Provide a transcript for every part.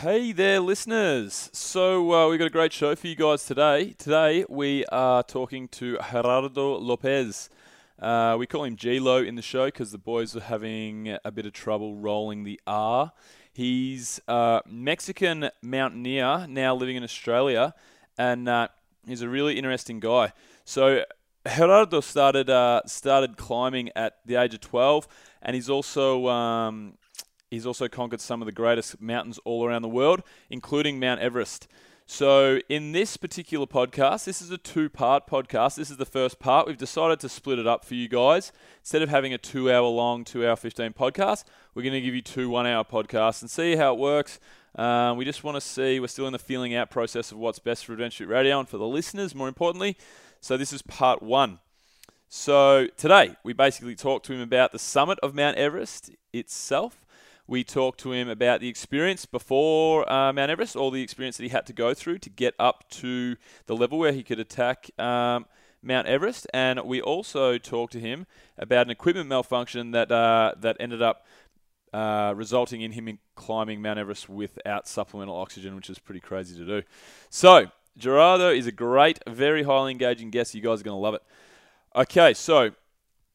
Hey there, listeners. So, uh, we've got a great show for you guys today. Today, we are talking to Gerardo Lopez. Uh, we call him G-Lo in the show because the boys are having a bit of trouble rolling the R. He's a Mexican mountaineer now living in Australia, and uh, he's a really interesting guy. So, Gerardo started uh, started climbing at the age of 12, and he's also um, he's also conquered some of the greatest mountains all around the world, including Mount Everest. So, in this particular podcast, this is a two part podcast. This is the first part. We've decided to split it up for you guys. Instead of having a two hour long, two hour 15 podcast, we're going to give you two one hour podcasts and see how it works. Um, we just want to see, we're still in the feeling out process of what's best for Adventure Radio and for the listeners, more importantly. So, this is part one. So, today, we basically talked to him about the summit of Mount Everest itself. We talked to him about the experience before uh, Mount Everest, all the experience that he had to go through to get up to the level where he could attack um, Mount Everest, and we also talked to him about an equipment malfunction that uh, that ended up uh, resulting in him in climbing Mount Everest without supplemental oxygen, which is pretty crazy to do. So Gerardo is a great, very highly engaging guest. You guys are going to love it. Okay, so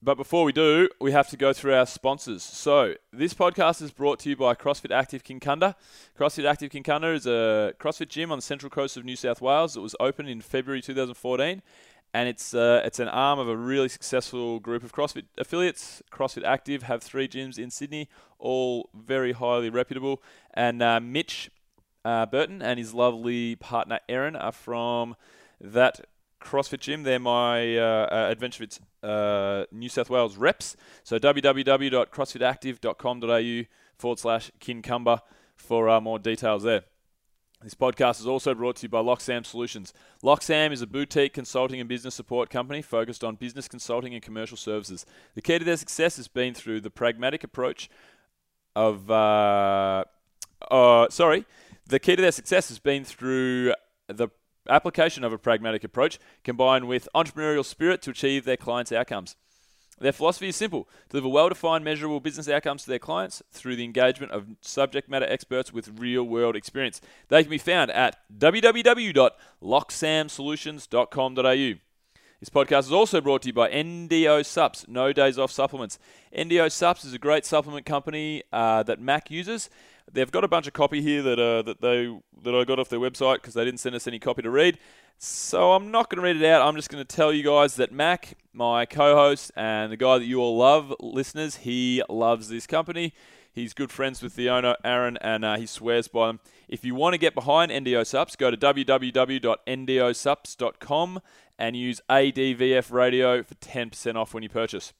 but before we do, we have to go through our sponsors. So, this podcast is brought to you by CrossFit Active Kincumber. CrossFit Active Kincumber is a CrossFit gym on the central coast of New South Wales. It was opened in February 2014, and it's uh, it's an arm of a really successful group of CrossFit affiliates. CrossFit Active have three gyms in Sydney, all very highly reputable. And uh, Mitch uh, Burton and his lovely partner Erin are from that CrossFit Gym. They're my uh, uh, AdventureFit uh, New South Wales reps. So www.crossfitactive.com.au forward slash Kincumber for uh, more details there. This podcast is also brought to you by LocSam Solutions. LocSam is a boutique consulting and business support company focused on business consulting and commercial services. The key to their success has been through the pragmatic approach of, uh, uh, sorry, the key to their success has been through the application of a pragmatic approach combined with entrepreneurial spirit to achieve their clients' outcomes. Their philosophy is simple deliver well defined, measurable business outcomes to their clients through the engagement of subject matter experts with real world experience. They can be found at www.locsamsolutions.com.au. This podcast is also brought to you by NDO Sups, No Days Off Supplements. NDO Sups is a great supplement company uh, that Mac uses. They've got a bunch of copy here that uh, that they that I got off their website because they didn't send us any copy to read. So I'm not going to read it out. I'm just going to tell you guys that Mac, my co-host and the guy that you all love, listeners, he loves this company. He's good friends with the owner, Aaron, and uh, he swears by them. If you want to get behind NDO Sups, go to www.ndosups.com and use ADVF Radio for 10% off when you purchase.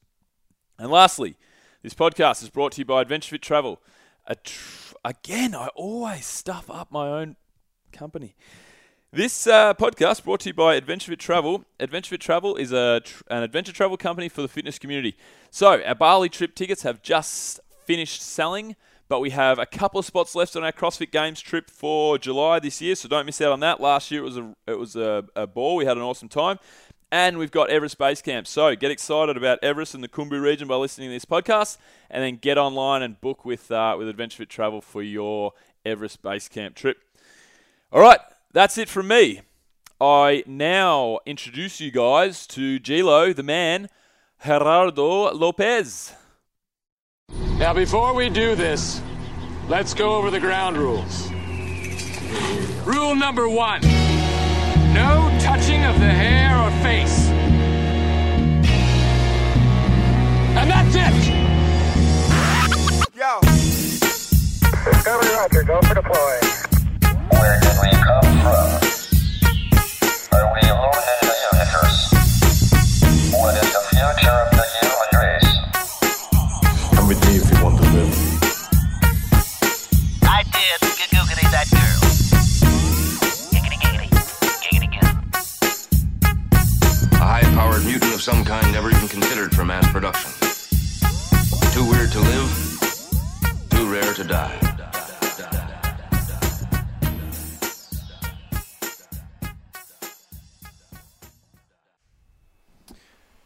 And lastly, this podcast is brought to you by Adventure Fit Travel. Tr- again, I always stuff up my own company. This uh, podcast brought to you by Adventure Fit Travel. Adventure Fit Travel is a tr- an adventure travel company for the fitness community. So, our Bali trip tickets have just finished selling, but we have a couple of spots left on our CrossFit Games trip for July this year, so don't miss out on that. Last year it was a it was a, a ball. We had an awesome time. And we've got Everest Base Camp. So get excited about Everest and the Khumbu region by listening to this podcast, and then get online and book with uh, with Adventure Fit Travel for your Everest Base Camp trip. All right, that's it from me. I now introduce you guys to G-Lo, the man, Gerardo Lopez. Now, before we do this, let's go over the ground rules. Rule number one no touching of the hair or face. And that's it! Yo! Discovery Roger, go for deploy. Where did we come from? Some kind never even considered for mass production. Too weird to live, too rare to die.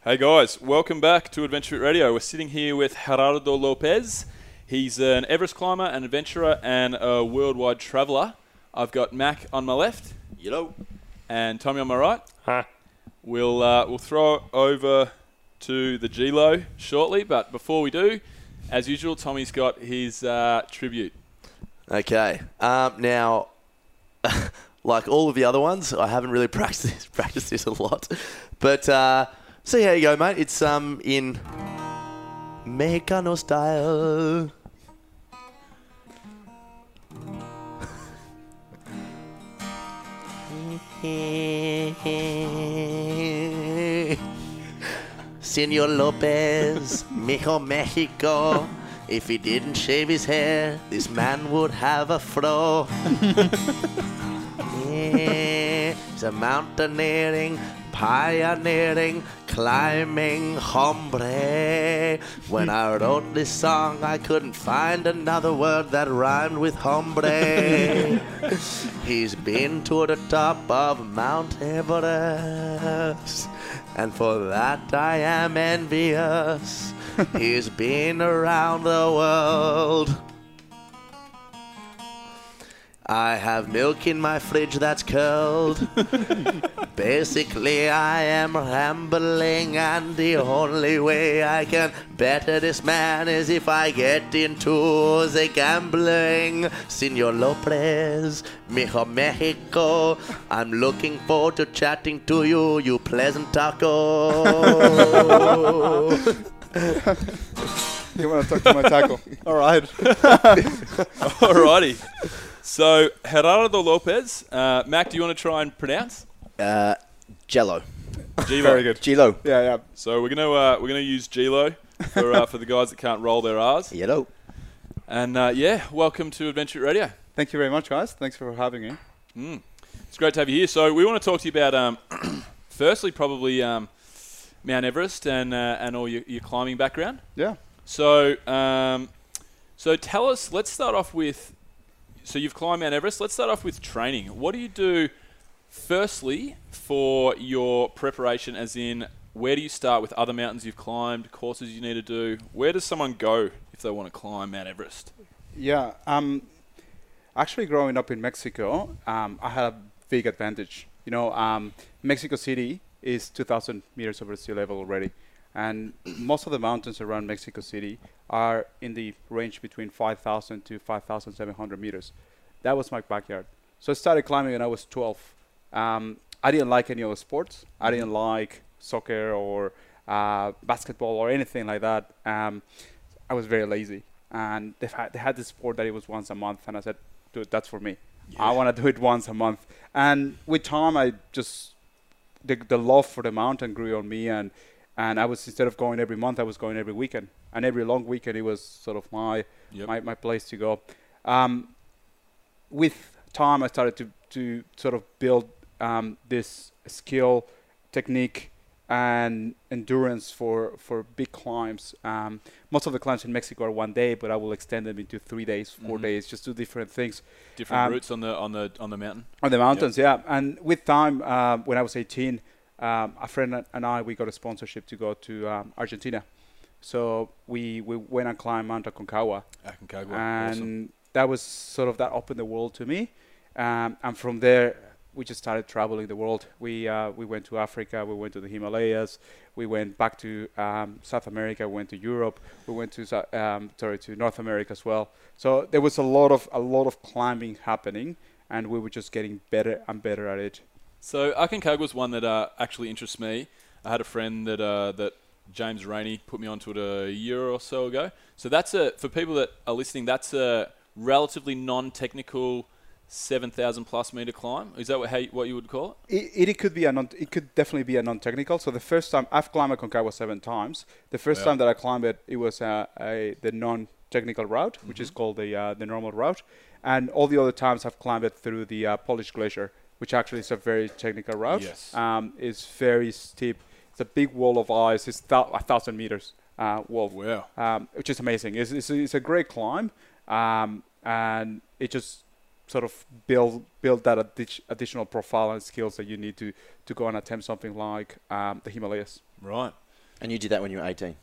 Hey guys, welcome back to Adventure Fit Radio. We're sitting here with Gerardo Lopez. He's an Everest climber, an adventurer, and a worldwide traveller. I've got Mac on my left Hello. and Tommy on my right. Huh. We'll uh, we'll throw over to the G-Lo shortly, but before we do, as usual, Tommy's got his uh, tribute. Okay. Um, now, like all of the other ones, I haven't really practiced practiced this a lot, but uh, see how you go, mate. It's um in Mexicano style. Senor Lopez, Mijo Mexico. If he didn't shave his hair, this man would have a fro. He's a mountaineering, pioneering, climbing hombre. When I wrote this song, I couldn't find another word that rhymed with hombre. He's been to the top of Mount Everest, and for that I am envious. He's been around the world. I have milk in my fridge that's cold. Basically, I am rambling, and the only way I can better this man is if I get into the gambling. Senor Lopez, Mijo Mexico, I'm looking forward to chatting to you, you pleasant taco. You want to talk to my taco? All right. Alrighty. So Gerardo Lopez, uh, Mac, do you want to try and pronounce? Uh, Jello. G-Lo. Very good. Gilo. Yeah, yeah. So we're gonna uh, we're gonna use G-Lo for uh, for the guys that can't roll their R's. Yellow. And uh, yeah, welcome to Adventure Radio. Thank you very much, guys. Thanks for having me. It's great to have you here. So we want to talk to you about, um, firstly, probably um, Mount Everest and uh, and all your, your climbing background. Yeah. So um, so tell us. Let's start off with. So you've climbed Mount Everest. Let's start off with training. What do you do, firstly, for your preparation? As in, where do you start with other mountains you've climbed, courses you need to do? Where does someone go if they want to climb Mount Everest? Yeah. Um, actually, growing up in Mexico, um, I had a big advantage. You know, um, Mexico City is 2,000 meters over sea level already, and most of the mountains around Mexico City are in the range between 5,000 to 5,700 meters. That was my backyard. So I started climbing when I was 12. Um, I didn't like any other sports. I didn't like soccer or uh, basketball or anything like that. Um, I was very lazy, and they had, they had this sport that it was once a month, and I said, "Dude, that's for me. I want to do it once a month." And with time, I just the the love for the mountain grew on me, and and I was instead of going every month, I was going every weekend, and every long weekend it was sort of my Yep. my, my place to go. Um, with time, I started to to sort of build um, this skill, technique, and endurance for for big climbs. Um, most of the climbs in Mexico are one day, but I will extend them into three days, 4 days, just do different things Different Um, routes on the on the on the mountain. on the mountains. Yeah, and with time, um, when I was 18, um, a friend and I we got a sponsorship to go to um, Argentina. So we we went and climbed Mount Aconcagua Aconcagua. and awesome. that was sort of that opened the world to me. Um, and from there, we just started traveling the world. We uh, we went to Africa, we went to the Himalayas, we went back to um, South America, we went to Europe, we went to um, sorry to North America as well. So there was a lot of a lot of climbing happening, and we were just getting better and better at it. So Aconcagua was one that uh, actually interests me. I had a friend that uh, that James Rainey put me onto it a year or so ago. So that's a for people that are listening. That's a relatively non-technical seven thousand plus meter climb. Is that what how you, what you would call it? It, it could be a non. It could definitely be a non-technical. So the first time I've climbed Aconcagua seven times. The first Yeah. time that I climbed it, it was uh, a the non-technical route, which is called the uh, the normal route, and all the other times I've climbed it through the uh, Polish Glacier, which actually is a very technical route. Yes. Um, it's very steep. It's a big wall of ice. It's thou- a thousand meters uh, wall Wow. um, which is amazing. It's, it's, it's a great climb, um, and it just sort of build build that addi- additional profile and skills that you need to to go and attempt something like um, the Himalayas. Right. And you did that when you were 18.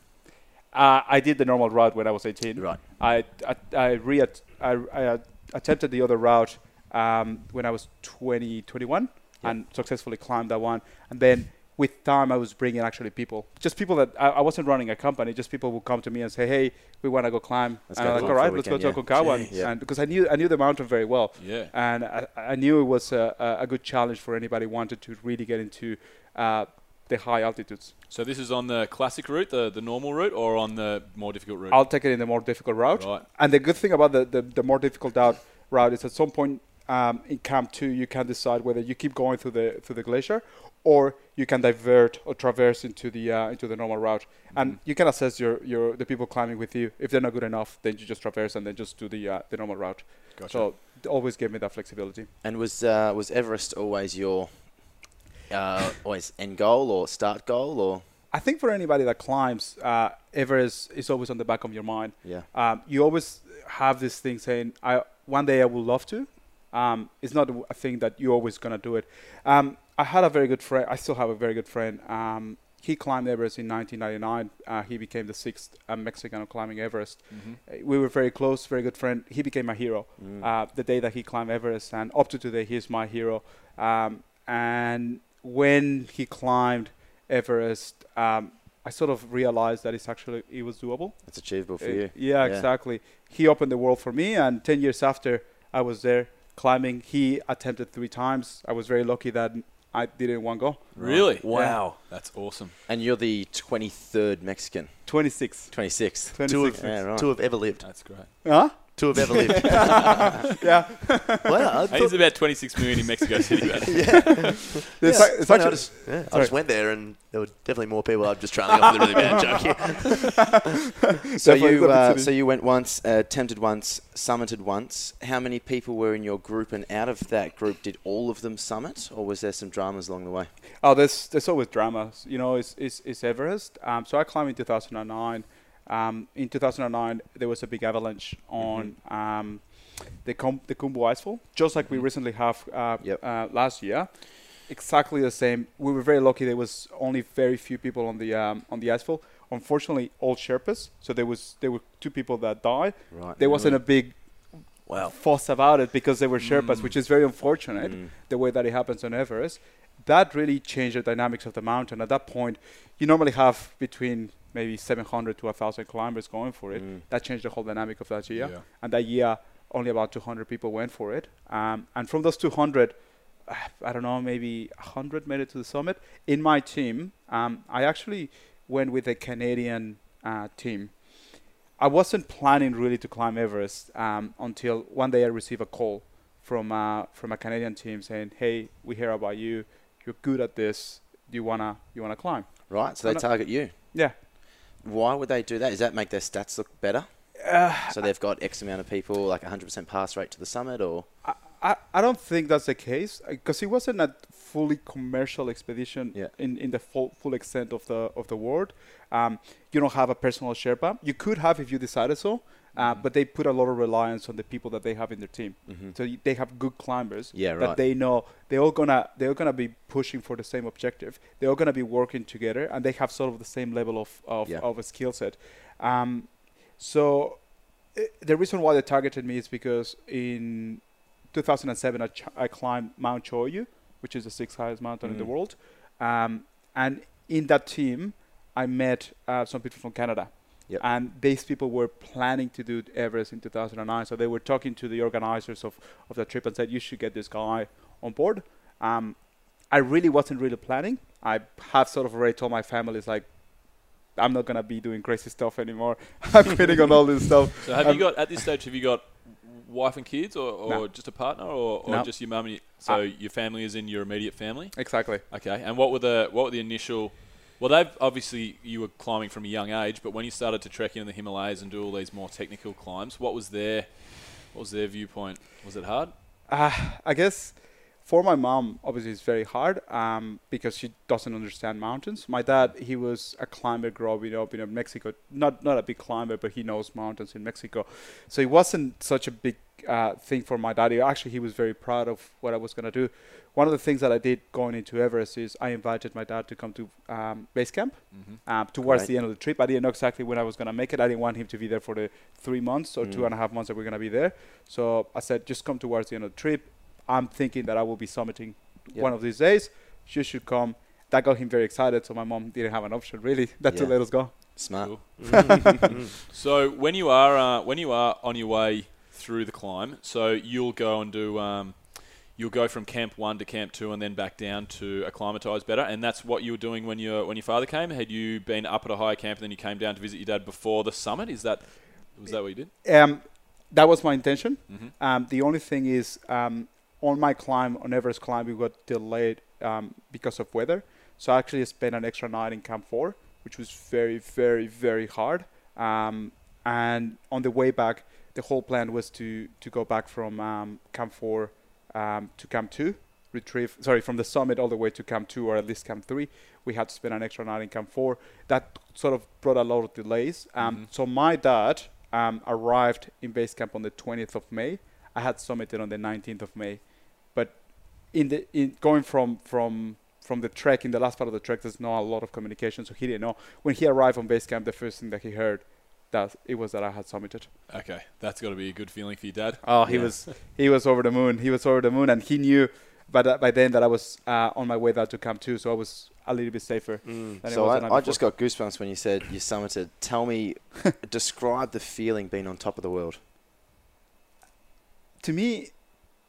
Uh, I did the normal route when I was 18. Right. I I I, re- I, I uh, attempted the other route um, when I was 20, 21 and successfully climbed that one. And then with time, I was bringing actually people, just people that I, I wasn't running a company, just people would come to me and say, "Hey, we want to go climb." Let's and I'm like, climb "All for right, a let's go to yeah. Aconcagua." Yeah. And because I knew I knew the mountain very well. Yeah. And I, I knew it was a, a, a good challenge for anybody who wanted to really get into uh, the high altitudes. So this is on the classic route, the, the normal route, or on the more difficult route? I'll take it in the more difficult route. Right. And the good thing about the, the, the more difficult route, route is at some point um, in camp two, you can decide whether you keep going through the through the glacier, or you can divert or traverse into the uh, into the normal route. And you can assess your, your the people climbing with you. If they're not good enough, then you just traverse and then just do the uh, the normal route. Gotcha. So always give me that flexibility. And was uh, was Everest always your uh, always end goal or start goal or I think for anybody that climbs, uh, Everest is always on the back of your mind. Yeah. Um, you always have this thing saying, "I one day I would love to." Um, it's not a thing that you're always gonna do it. Um, I had a very good friend. I still have a very good friend. Um, he climbed Everest in 1999. Uh, he became the sixth uh, Mexican climbing Everest. Uh, We were very close, very good friend. He became my hero uh, the day that he climbed Everest, and up to today, he's my hero. Um, and when he climbed Everest, um, I sort of realized that it's actually it was doable. it's achievable for Uh, you? Yeah, exactly. He opened the world for me, and ten years after I was there climbing, he attempted three times. I was very lucky that I didn't one go. really? Wow. That's awesome. And you're the 23rd Mexican, Twenty six. 26th. Two 26. have, Yeah, right. two have ever lived. That's great. Huh? Two have ever lived. Yeah. well, I I think thought, there's about 26 million in Mexico City. but- It's, yeah, like- it's it's funny, I just, yeah, I just went there and there were definitely more people. I'm just trailing off with a really bad joke here. So Definitely you uh, so you went once, uh, attempted once, summited once. How many people were in your group? And out of that group, did all of them summit, or was there some dramas along the way? Oh, there's there's always drama. You know, it's it's, it's Everest. Um, so I climbed in 2009. Um, in 2009, there was a big avalanche on um, the Com- the Khumbu Icefall, just like we recently have uh, Yep. uh, last year. Exactly the same. We were very lucky. There was only very few people on the um, on the icefall. Unfortunately, all Sherpas. So there was there were two people that died. Right. There wasn't a big Wow. fuss about it because they were Sherpas, which is very unfortunate the way that it happens on Everest. That really changed the dynamics of the mountain. At that point, you normally have between maybe 700 to 1,000 climbers going for it. That changed the whole dynamic of that year. Yeah. And that year, only about 200 people went for it. Um, and from those 200, uh, I don't know, maybe 100 made it to the summit. In my team, um, I actually went with a Canadian uh, team. I wasn't planning really to climb Everest um, until one day I received a call from uh, from a Canadian team saying, "Hey, we hear about you. You're good at this. Do you wanna you wanna climb?" Right. So they no- target you. Yeah. Why would they do that? Does that make their stats look better? Uh, so they've got X amount of people, like 100% pass rate to the summit, or I, I, I don't think that's the case because it wasn't a fully commercial expedition Yeah. in, in the full, full extent of the of the word. Um, you don't have a personal Sherpa. You could have if you decided so, uh, Mm-hmm. but they put a lot of reliance on the people that they have in their team. So they have good climbers Yeah, that they know they're all gonna they're gonna be pushing for the same objective. They're all gonna be working together, and they have sort of the same level of of, Yeah. of a skill set. Um, so uh, the reason why they targeted me is because in 2007 I, ch- I climbed Mount Cho Oyu, which is the sixth highest mountain in the Mm. world, um, and in that team I met uh, some people from Canada. Yep. And these people were planning to do Everest in 2009, so they were talking to the organizers of, of the trip and said, "You should get this guy on board." Um, I really wasn't really planning. I have sort of already told my family, "It's like I'm not gonna be doing crazy stuff anymore. I'm quitting on all this stuff." So have Um, you got at this stage? Have you got wife and kids, or, or No. just a partner, or, or No. just your mum? And your, so Uh, your family is in your immediate family. Exactly. Okay. And what were the what were the initial? Well, they've obviously you were climbing from a young age, but when you started to trek in the Himalayas and do all these more technical climbs, what was their what was their viewpoint? Was it hard? Uh, I guess for my mom, obviously, it's very hard um, because she doesn't understand mountains. My dad, he was a climber growing up in Mexico. Not not a big climber, but he knows mountains in Mexico. So it wasn't such a big uh, thing for my daddy. Actually, he was very proud of what I was gonna do. One of the things that I did going into Everest is I invited my dad to come to um, base camp um, towards Right. the end of the trip. I didn't know exactly when I was gonna make it. I didn't want him to be there for the three months or two Mm. and a half months that we're gonna be there. So I said, just come towards the end of the trip. I'm thinking that I will be summiting Yep. one of these days. You should come. That got him very excited. So my mom didn't have an option really than to let us go. Smart. Cool. so when you are uh, when you are on your way through the climb, so you'll go and do um, you'll go from camp one to camp two and then back down to acclimatise better, and that's what you were doing when your when your father came. Had you been up at a higher camp and then you came down to visit your dad before the summit? Is that was that what you did? Um, that was my intention. Mhm. Um, the only thing is, um, on my climb, on Everest climb, we got delayed um, because of weather. So I actually spent an extra night in Camp 4, which was very, very, very hard. Um, and on the way back, the whole plan was to, to go back from um, Camp 4 um, to Camp 2, retrieve, sorry, from the summit all the way to Camp 2 or at least Camp 3. We had to spend an extra night in Camp 4. That sort of brought a lot of delays. Um, Mhm. So my dad um, arrived in base camp on the 20th of May. I had summited on the 19th of May, but in the in going from from from the trek in the last part of the trek, there's not a lot of communication, so he didn't know. When he arrived on base camp, the first thing that he heard that it was that I had summited. Okay, that's got to be a good feeling for your dad. Oh, he Yeah. was he was over the moon. He was over the moon, and he knew by that, by then that I was uh, on my way down to camp too. so I was a little bit safer. than it So was I, I just got goosebumps when you said you summited. Tell me, describe the feeling being on top of the world. to me,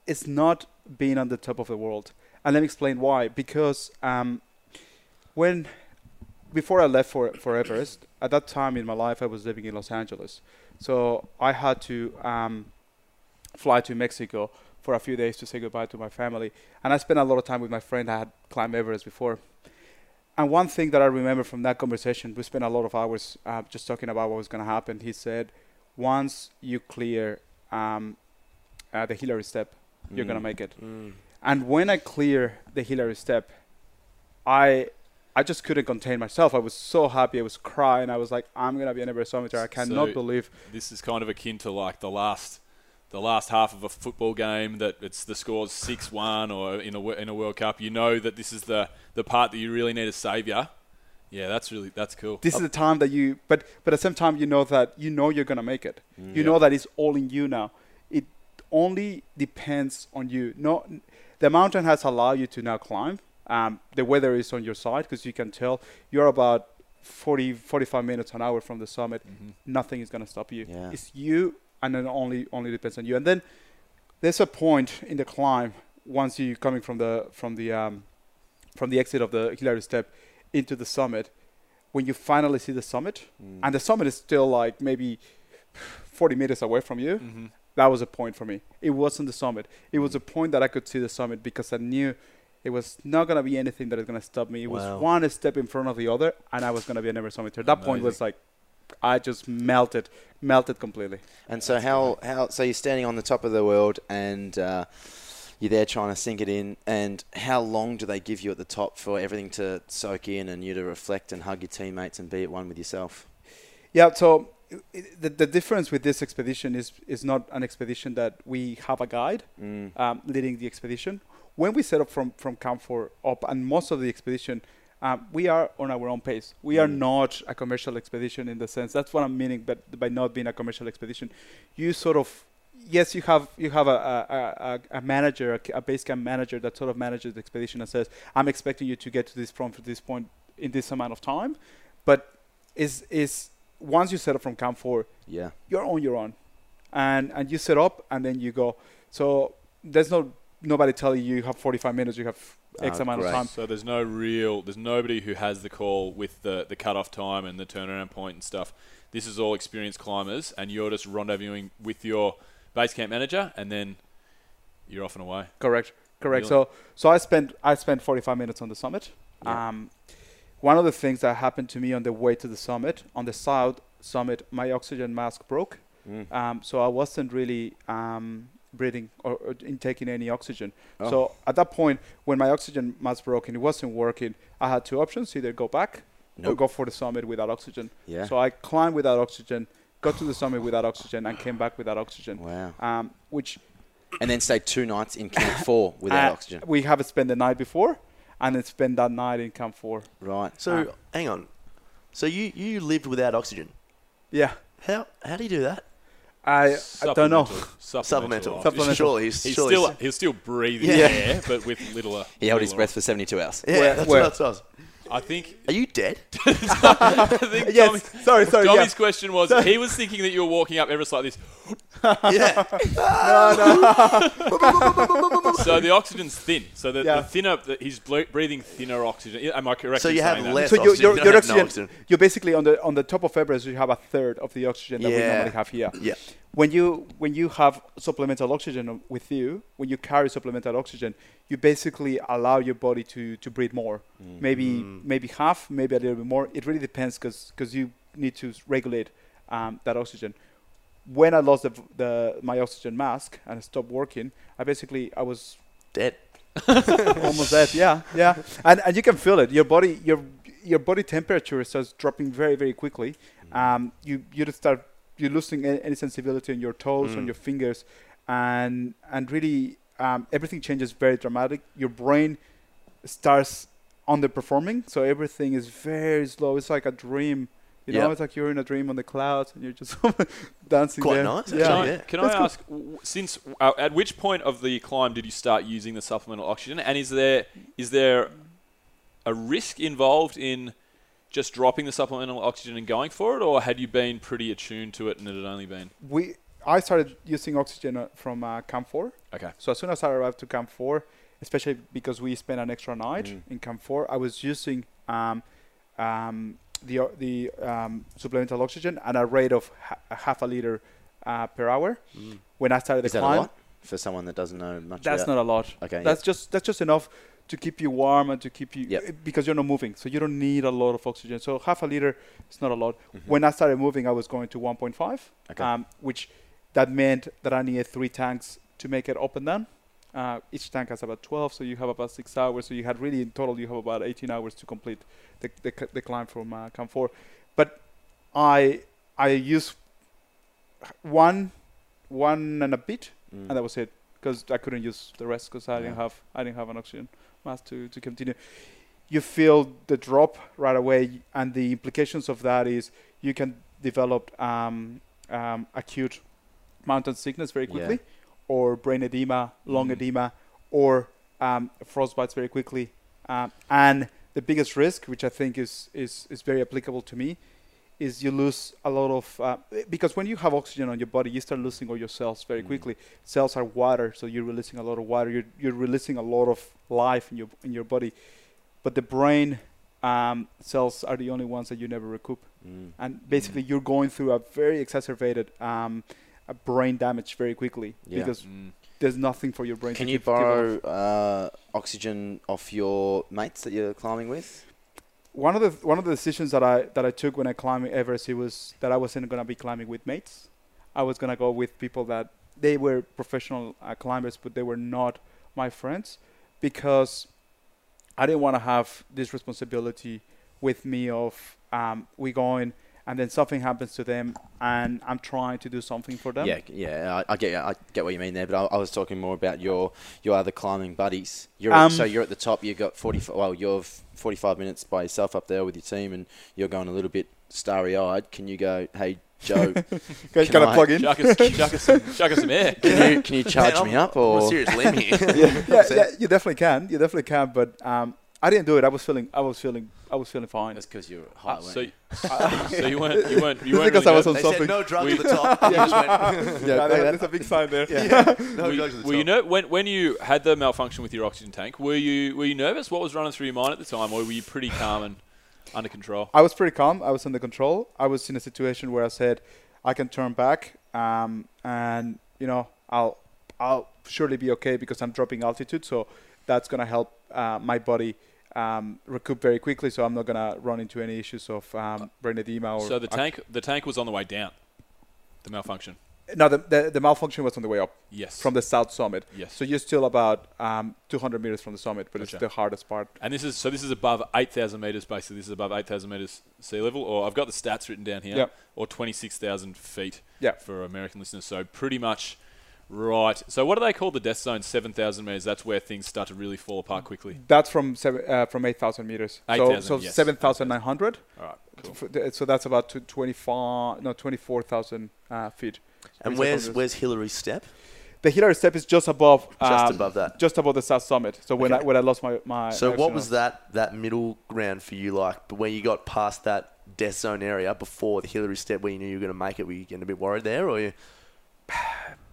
it's not being on the top of the world. And let me explain why. Because um, when before I left for for Everest, at that time in my life, I was living in Los Angeles, so I had to um, fly to Mexico for a few days to say goodbye to my family. And I spent a lot of time with my friend. I had climbed Everest before. And one thing that I remember from that conversation, we spent a lot of hours uh, just talking about what was going to happen. He said, once you clear um, uh, the Hillary step, you're gonna Mm. make it. And when I clear the Hillary step, I I just couldn't contain myself. I was so happy. I was crying. I was like, I'm gonna be an Everest summiter. I cannot So- believe. This is kind of akin to like the last, the last half of a football game that it's the scores six one or in a in a World Cup. You know that this is the the part that you really need a saviour. Yeah, that's really that's cool. This is the time that you, but but at the same time, you know that you know you're gonna make it. Mm. You Yeah. know that it's all in you now. It only depends on you. No, the mountain has allowed you to now climb. Um, the weather is on your side because you can tell you're about 40, 45 minutes an hour from the summit. Nothing is gonna stop you. Yeah. It's you, and then only only depends on you. And then there's a point in the climb once you're coming from the from the um, from the exit of the Hillary step into the summit when you finally see the summit and the summit is still like maybe 40 meters away from you hmm that was a point for me it wasn't the summit it was a point that i could see the summit because i knew it was not going to be anything that is going to stop me it Wow. was one step in front of the other and i was going to be an ever summiter that point was like i just melted melted completely And so how how so you're standing on the top of the world and uh, you're there trying to sink it in. And how long do they give you at the top for everything to soak in and you to reflect and hug your teammates and be at one with yourself? Yeah, so the, the difference with this expedition is is not an expedition that we have a guide Mm. um, leading the expedition. When we set up from from Camp 4 up, and most of the expedition, um, we are on our own pace. We are Mm. not a commercial expedition in the sense. That's what I'm meaning, but by not being a commercial expedition, you sort of yes, you have you have a a, a, a manager, a, a base camp manager that sort of manages the expedition and says, "I'm expecting you to get to this point to this point in this amount of time," but is is once you set up from Camp 4, Yeah. you're on your own, and and you set up and then you go. So there's no nobody telling you you have 45 minutes, you have X Oh, amount great. of time. So there's no real, there's nobody who has the call with the the cutoff time and the turnaround point and stuff. This is all experienced climbers, and you're just rendezvousing with your base camp manager, and then you're off and away. Correct, correct. Really? So so I spent I spent 45 minutes on the summit. Yeah. Um, one of the things that happened to me on the way to the summit, on the south summit, my oxygen mask broke. Mm. Um, so I wasn't really um, breathing or, or intaking any oxygen. Oh. So at that point, when my oxygen mask broke and it wasn't working, I had two options: either go back or go for the summit without oxygen. Yeah. So I climbed without oxygen, got to the summit without oxygen, and came back without oxygen. Wow. Um, which And then stay two nights in Camp 4 without uh, oxygen. We haven't spent the night before, and then spend that night in Camp Four. Right. So Ah. hang on. So you you lived without oxygen. Yeah. How how do you do that? I, I don't know. Supplemental. Supplemental. oxygen. Supplemental. Surely he's, He's surely still he's still breathing Yeah. air, but with littler. Uh, he held his uh, breath for 72 hours. Yeah, Where- that's where- what it does. I think. Are you dead? I think Yes. Tommy, sorry. Sorry. Tommy's yeah. question was he was thinking that you were walking up ever so like this. yeah. No. So the oxygen's thin. So the, Yeah. the thinner, the, he's ble- breathing thinner oxygen. Am I correct? So you have saying that? less So your, oxygen. your, you don't your have no oxygen, oxygen. you're basically on the on the top of Everest. You have a third of the oxygen that we normally have here. Yeah. When you when you have supplemental oxygen with you, when you carry supplemental oxygen, you basically allow your body to to breathe more. Maybe maybe half, maybe a little bit more. It really depends because you need to regulate um, that oxygen. When I lost the, the my oxygen mask and stopped working, I basically I was Dead. almost dead. Yeah, yeah, and and you can feel it. Your body, your your body temperature starts dropping very very quickly. Um, you you just start you're losing any, any sensibility on your toes, on Mm. your fingers, and and really um, everything changes very dramatic. Your brain starts underperforming, so everything is very slow. It's like a dream. You know, Yeah. it's like you're in a dream on the clouds and you're just dancing Quite there. nice, Yeah. Can. I, can I That's ask, w- since uh, at which point of the climb did you start using the supplemental oxygen, and is there is there a risk involved in just dropping the supplemental oxygen and going for it, or had you been pretty attuned to it and it had only been We I started using oxygen uh, from uh, Camp 4. okay? So as soon as I arrived to Camp 4, especially because we spent an extra night Mm. in Camp 4, I was using um, um, the the um, supplemental oxygen at a rate of ha- a half a liter uh, per hour. When I started Is the that a climb, lot for someone that doesn't know much that's about not a lot. Okay, That's just that's just enough to keep you warm and to keep you Yep. because you're not moving, so you don't need a lot of oxygen. So half a liter is not a lot. Mhm. When I started moving, I was going to 1.5, Okay. um, which that meant that I needed three tanks to make it up and down. Uh, each tank has about 12, so you have about six hours. So you had really in total you have about 18 hours to complete the the, the climb from uh, Camp 4. But I I used one one and a bit, Mm. and that was it because I couldn't use the rest because I didn't have I didn't have an oxygen mask to, to continue. You feel the drop right away, and the implications of that is you can develop um, um, acute mountain sickness very Yeah. quickly, or brain edema, lung Mm. edema, or um, frostbites very quickly. Um, and the biggest risk, which I think is, is, is very applicable to me, is you lose a lot of uh, because when you have oxygen on your body, you start losing all your cells very Mm. quickly. Cells are water, so you're releasing a lot of water. You're you're releasing a lot of life in your in your body, but the brain um, cells are the only ones that you never recoup. Mm. And basically, you're going through a very exacerbated um, a brain damage very quickly Yeah. because Mm. there's nothing for your brain. Can to you keep- give off. borrow uh, oxygen off your mates that you're climbing with? One of the one of the decisions that I that I took when I climbed Everest it was that I wasn't gonna be climbing with mates. I was gonna go with people that they were professional uh, climbers, but they were not my friends because I didn't want to have this responsibility with me of um, we going and then something happens to them and I'm trying to do something for them. Yeah, yeah, I, I get, I get what you mean there, but I, I was talking more about your your other climbing buddies. You're Um, so you're at the top. You've got forty. Well, you're forty-five minutes by yourself up there with your team, and you're going a little bit starry-eyed. Can you go, hey Joe? Can, Can can I I- plug in? Chuck us, chuck us some, chuck us some air. Can you can you charge Man, me I'm- up I'm a or? serious limb here. yeah, yeah, you definitely can. You definitely can. But um, I didn't do it. I was feeling. I was feeling. I was feeling fine. That's because you're high. Uh, so, you? so you weren't, you weren't, you weren't because really I was nervous? on They something. said no drugs We- at the top. and you just yeah, okay, there's a big sign there. yeah. no were, drugs at the were you top. ner- when when you had the malfunction with your oxygen tank? Were you were you nervous? What was running through your mind at the time, or were you pretty calm and under control? I was pretty calm. I was under control. I was in a situation where I said, I can turn back, um, and you know, I'll I'll surely be okay because I'm dropping altitude. So that's gonna help uh, my body um, recoup very quickly. So I'm not gonna run into any issues of um, or So the tank the tank was on the way down. The malfunction. no, the, the the malfunction was on the way up Yes. from the south summit. Yes. So you're still about um, 200 meters from the summit, but Gotcha. it's the hardest part. And this is so. This is above eight thousand meters. Basically, this is above eight thousand meters sea level. Or I've got the stats written down here. Or twenty six thousand feet. Yep. For American listeners, so pretty much right. So what do they call the death zone? Seven thousand meters. That's where things start to really fall apart quickly. That's from seven, uh, from 8,000 meters. 8,000, so so yes. 7,900. All right. Cool. So that's about to 25, no 24,000 uh, feet. And where's seconds. where's Hillary's step? the Hillary step is just above Just um, above that. just above the south summit. So when Okay. I when I lost my my So what was that that middle ground for you like? But where you got past that death zone area before the Hillary step, where you knew you were going to make it, were you getting a bit worried there, or you?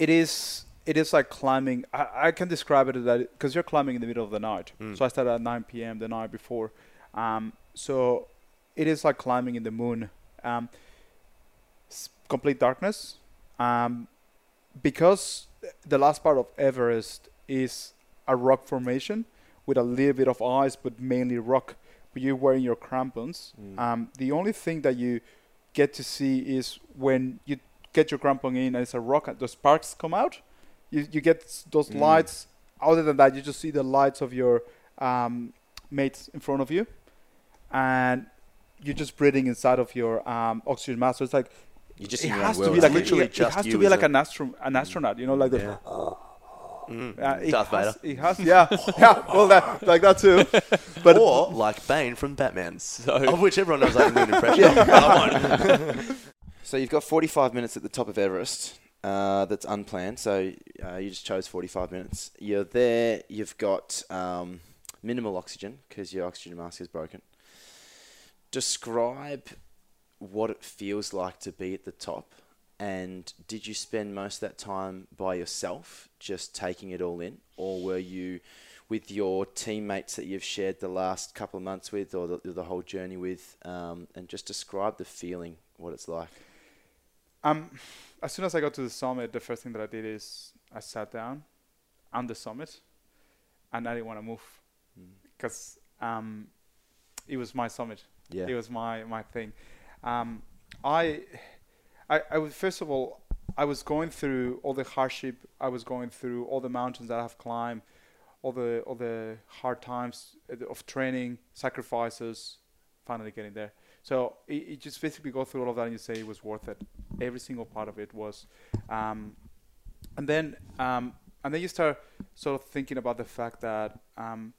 it is it is like climbing. I, I can describe it as that because you're climbing in the middle of the night. Mm. So I started at 9 p.m. the night before. Um, so it is like climbing in the moon. Um, complete darkness. Um, because the last part of Everest is a rock formation with a little bit of ice, but mainly rock. But you're wearing your crampons. Um, the only thing that you get to see is when you get your crampon in and it's a rock and the sparks come out you, you get those Mm. lights other than that you just see the lights of your um, mates in front of you and you're just breathing inside of your um, oxygen mask so it's like You're just it has to be like literally a, it, it just has to be like a- an, astro- an astronaut you know like the Yeah. Mm. uh, it Darth has, Vader. it has yeah yeah well that like that too but or like Bane from Batman, So of which everyone knows I can do an impression. of. So you've got 45 minutes at the top of Everest. Uh, that's unplanned. So uh, you just chose 45 minutes. You're there. You've got um, minimal oxygen because your oxygen mask is broken. Describe what it feels like to be at the top. And did you spend most of that time by yourself, just taking it all in, or were you with your teammates that you've shared the last couple of months with, or the, the whole journey with? Um, and just describe the feeling, what it's like. Um, as soon as I got to the summit, the first thing that I did is I sat down on the summit, and I didn't want to move because um, it was my summit. Yeah. It was my my thing. Um, I, I, I was first of all, I was going through all the hardship. I was going through all the mountains that I've climbed, all the all the hard times uh, of training, sacrifices, finally getting there. So it, it just basically go through all of that and you say it was worth it. Every single part of it was, um, and then um, and then you start sort of thinking about the fact that um,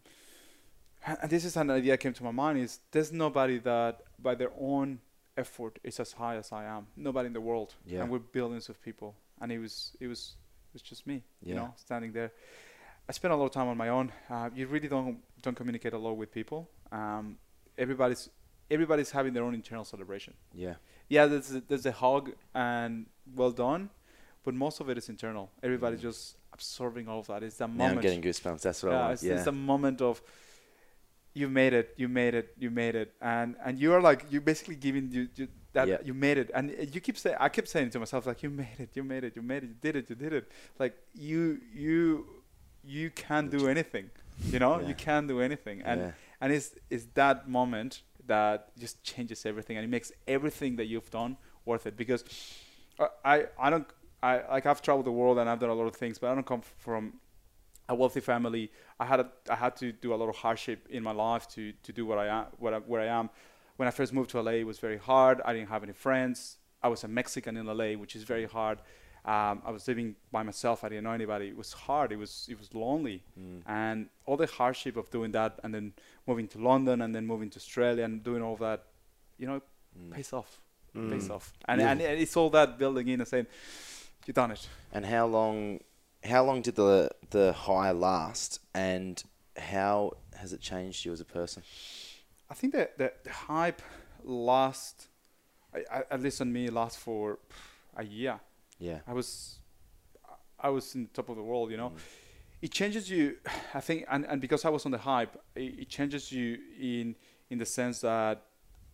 and this is an idea that came to my mind is there's nobody that by their own effort is as high as I am. Nobody in the world, Yeah. and we're billions of people, and it was it was it was just me, Yeah. you know, standing there. I spent a lot of time on my own. Uh, you really don't don't communicate a lot with people. Um, everybody's everybody's having their own internal celebration. Yeah. Yeah, there's a, there's a hug and well done, but most of it is internal. Everybody's mm. just absorbing all of that. It's that Now moment. I'm getting goosebumps. That's what I want. it's, Yeah. it's a moment of you made it, you made it, you made it, and and you are like you're basically giving you, you that Yeah. you made it, and you keep saying I kept saying to myself like you made it, you made it, you made it, you did it, you did it, like you you you can do anything, you know, Yeah. you can do anything, and and it's it's that moment that just changes everything, and it makes everything that you've done worth it because I I, I don't I like I've traveled the world and I've done a lot of things, but I don't come from a wealthy family. I had a, I had to do a lot of hardship in my life to to do what I am what I, where I am. When I first moved to LA, it was very hard. I didn't have any friends. I was a Mexican in LA, which is very hard. Um, I was living by myself. I didn't know anybody. It was hard. It was it was lonely, mm. and all the hardship of doing that, and then moving to London, and then moving to Australia, and doing all that, you know, mm. pays off. Mm. Pays off, and, Yeah. and it's all that building in and saying, "You've done it." And how long? How long did the the high last? And how has it changed you as a person? I think that the, the hype last, I, I, at least on me, last for a year. Yeah. I was, I was in the top of the world. You know, it changes you. I think, and, and because I was on the hype, it, it changes you in in the sense that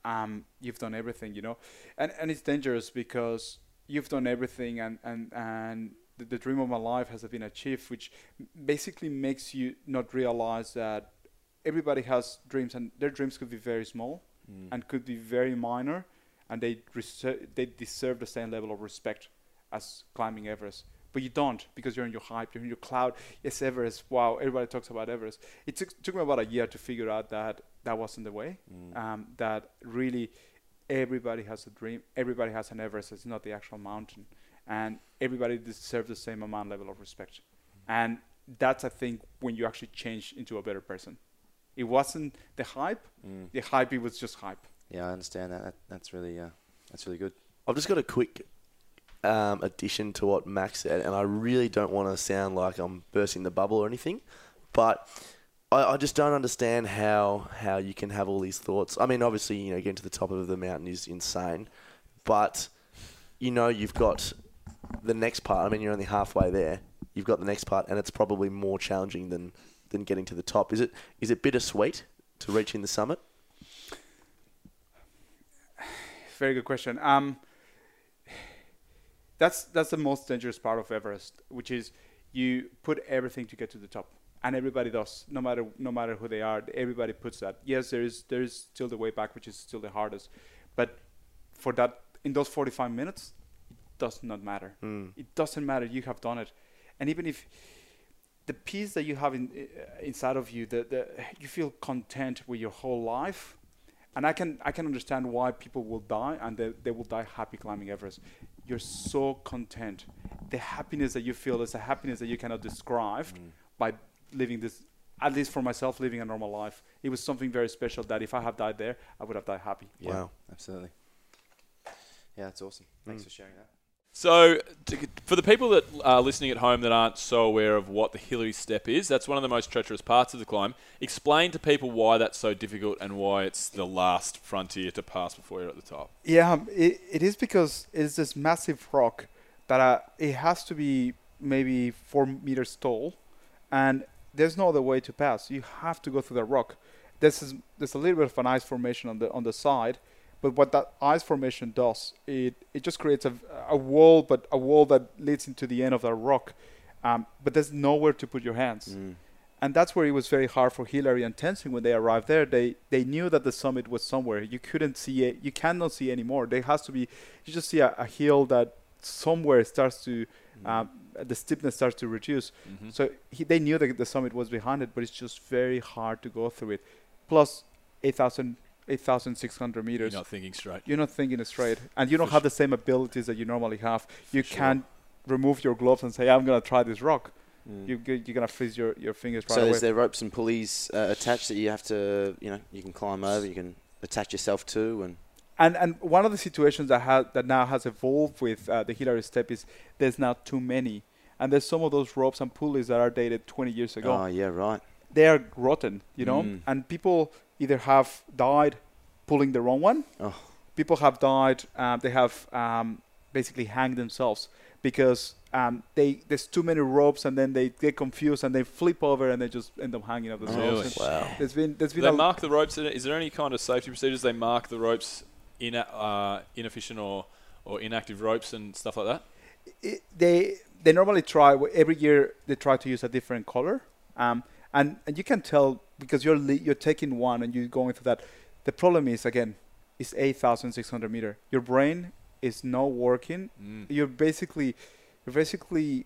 um, you've done everything. You know, and and it's dangerous because you've done everything, and and and the, the dream of my life has been achieved, which basically makes you not realize that everybody has dreams, and their dreams could be very small and could be very minor, and they reser- they deserve the same level of respect as climbing Everest. But you don't because you're in your hype, you're in your cloud. Yes, Everest. Wow, everybody talks about Everest. It took, took me about a year to figure out that that wasn't the way. Um, that really, everybody has a dream. Everybody has an Everest. It's not the actual mountain, and everybody deserves the same amount level of respect. And that's I think when you actually change into a better person. It wasn't the hype. Mm. The hype. It was just hype. Yeah, I understand that. that that's really uh, that's really good. I've just got a quick um, addition to what Max said, and I really don't want to sound like I'm bursting the bubble or anything, but I, I just don't understand how how you can have all these thoughts. I mean, obviously, you know, getting to the top of the mountain is insane, but you know, you've got the next part. I mean, you're only halfway there. You've got the next part, and it's probably more challenging than than getting to the top. Is it is it bittersweet to reaching the summit? Very good question. Um, that's that's the most dangerous part of Everest, which is you put everything to get to the top, and everybody does. No matter no matter who they are, everybody puts that. Yes, there is there is still the way back, which is still the hardest, but for that in those 45 minutes, it does not matter. It doesn't matter. You have done it, and even if the peace that you have in, uh, inside of you, the, the you feel content with your whole life, and I can I can understand why people will die and they, they will die happy climbing Everest. You're so content. The happiness that you feel is a happiness that you cannot describe mm. by living this. At least for myself, living a normal life, it was something very special. That if I had died there, I would have died happy. Yeah, Wow. absolutely. Yeah, that's awesome. Thanks mm. for sharing that. So, to, for the people that are listening at home that aren't so aware of what the Hillary Step is, that's one of the most treacherous parts of the climb. Explain to people why that's so difficult and why it's the last frontier to pass before you're at the top. Yeah, um, it, it is because it's this massive rock that uh, it has to be maybe four meters tall, and there's no other way to pass. You have to go through the rock. This is there's a little bit of an ice formation on the on the side, but what that ice formation does, it it just creates a, a wall, but a wall that leads into the end of that rock. Um, but there's nowhere to put your hands and that's where it was very hard for Hillary and Tenzing when they arrived there. They they knew that the summit was somewhere. You couldn't see it. You cannot see anymore. There has to be. You just see a, a hill that somewhere starts to. Um, the steepness starts to reduce. So he, they knew that the summit was behind it, but it's just very hard to go through it. Plus, 8,000 8,600 meters. You're not thinking straight. You're not thinking straight, and you don't have the same abilities that you normally have. You can't remove your gloves and say, "I'm gonna try this rock." You, you're gonna freeze your, your fingers right so away. is there ropes and pulleys uh, attached that you have to, you know, you can climb over, you can attach yourself to, and And and one of the situations that ha- that now has evolved with uh, the Hillary step is there's now too many, and there's some of those ropes and pulleys that are dated 20 years ago. oh yeah, right. They are rotten, you know, Mm. and people either have died pulling the wrong one. Oh. People have died. Um, they have um, basically hanged themselves because um, they there's too many ropes, and then they get confused and they flip over and they just end up hanging up themselves. Really? Wow. There's been there's Do been they a mark the ropes? Is there any kind of safety procedures? They mark the ropes in uh, inefficient or, or inactive ropes and stuff like that. it, they they normally try every year they try to use a different color um, and and you can tell because you're li- you're taking one and you're going through that the problem is again it's 8600 meter your brain is not working Mm. you're basically you're basically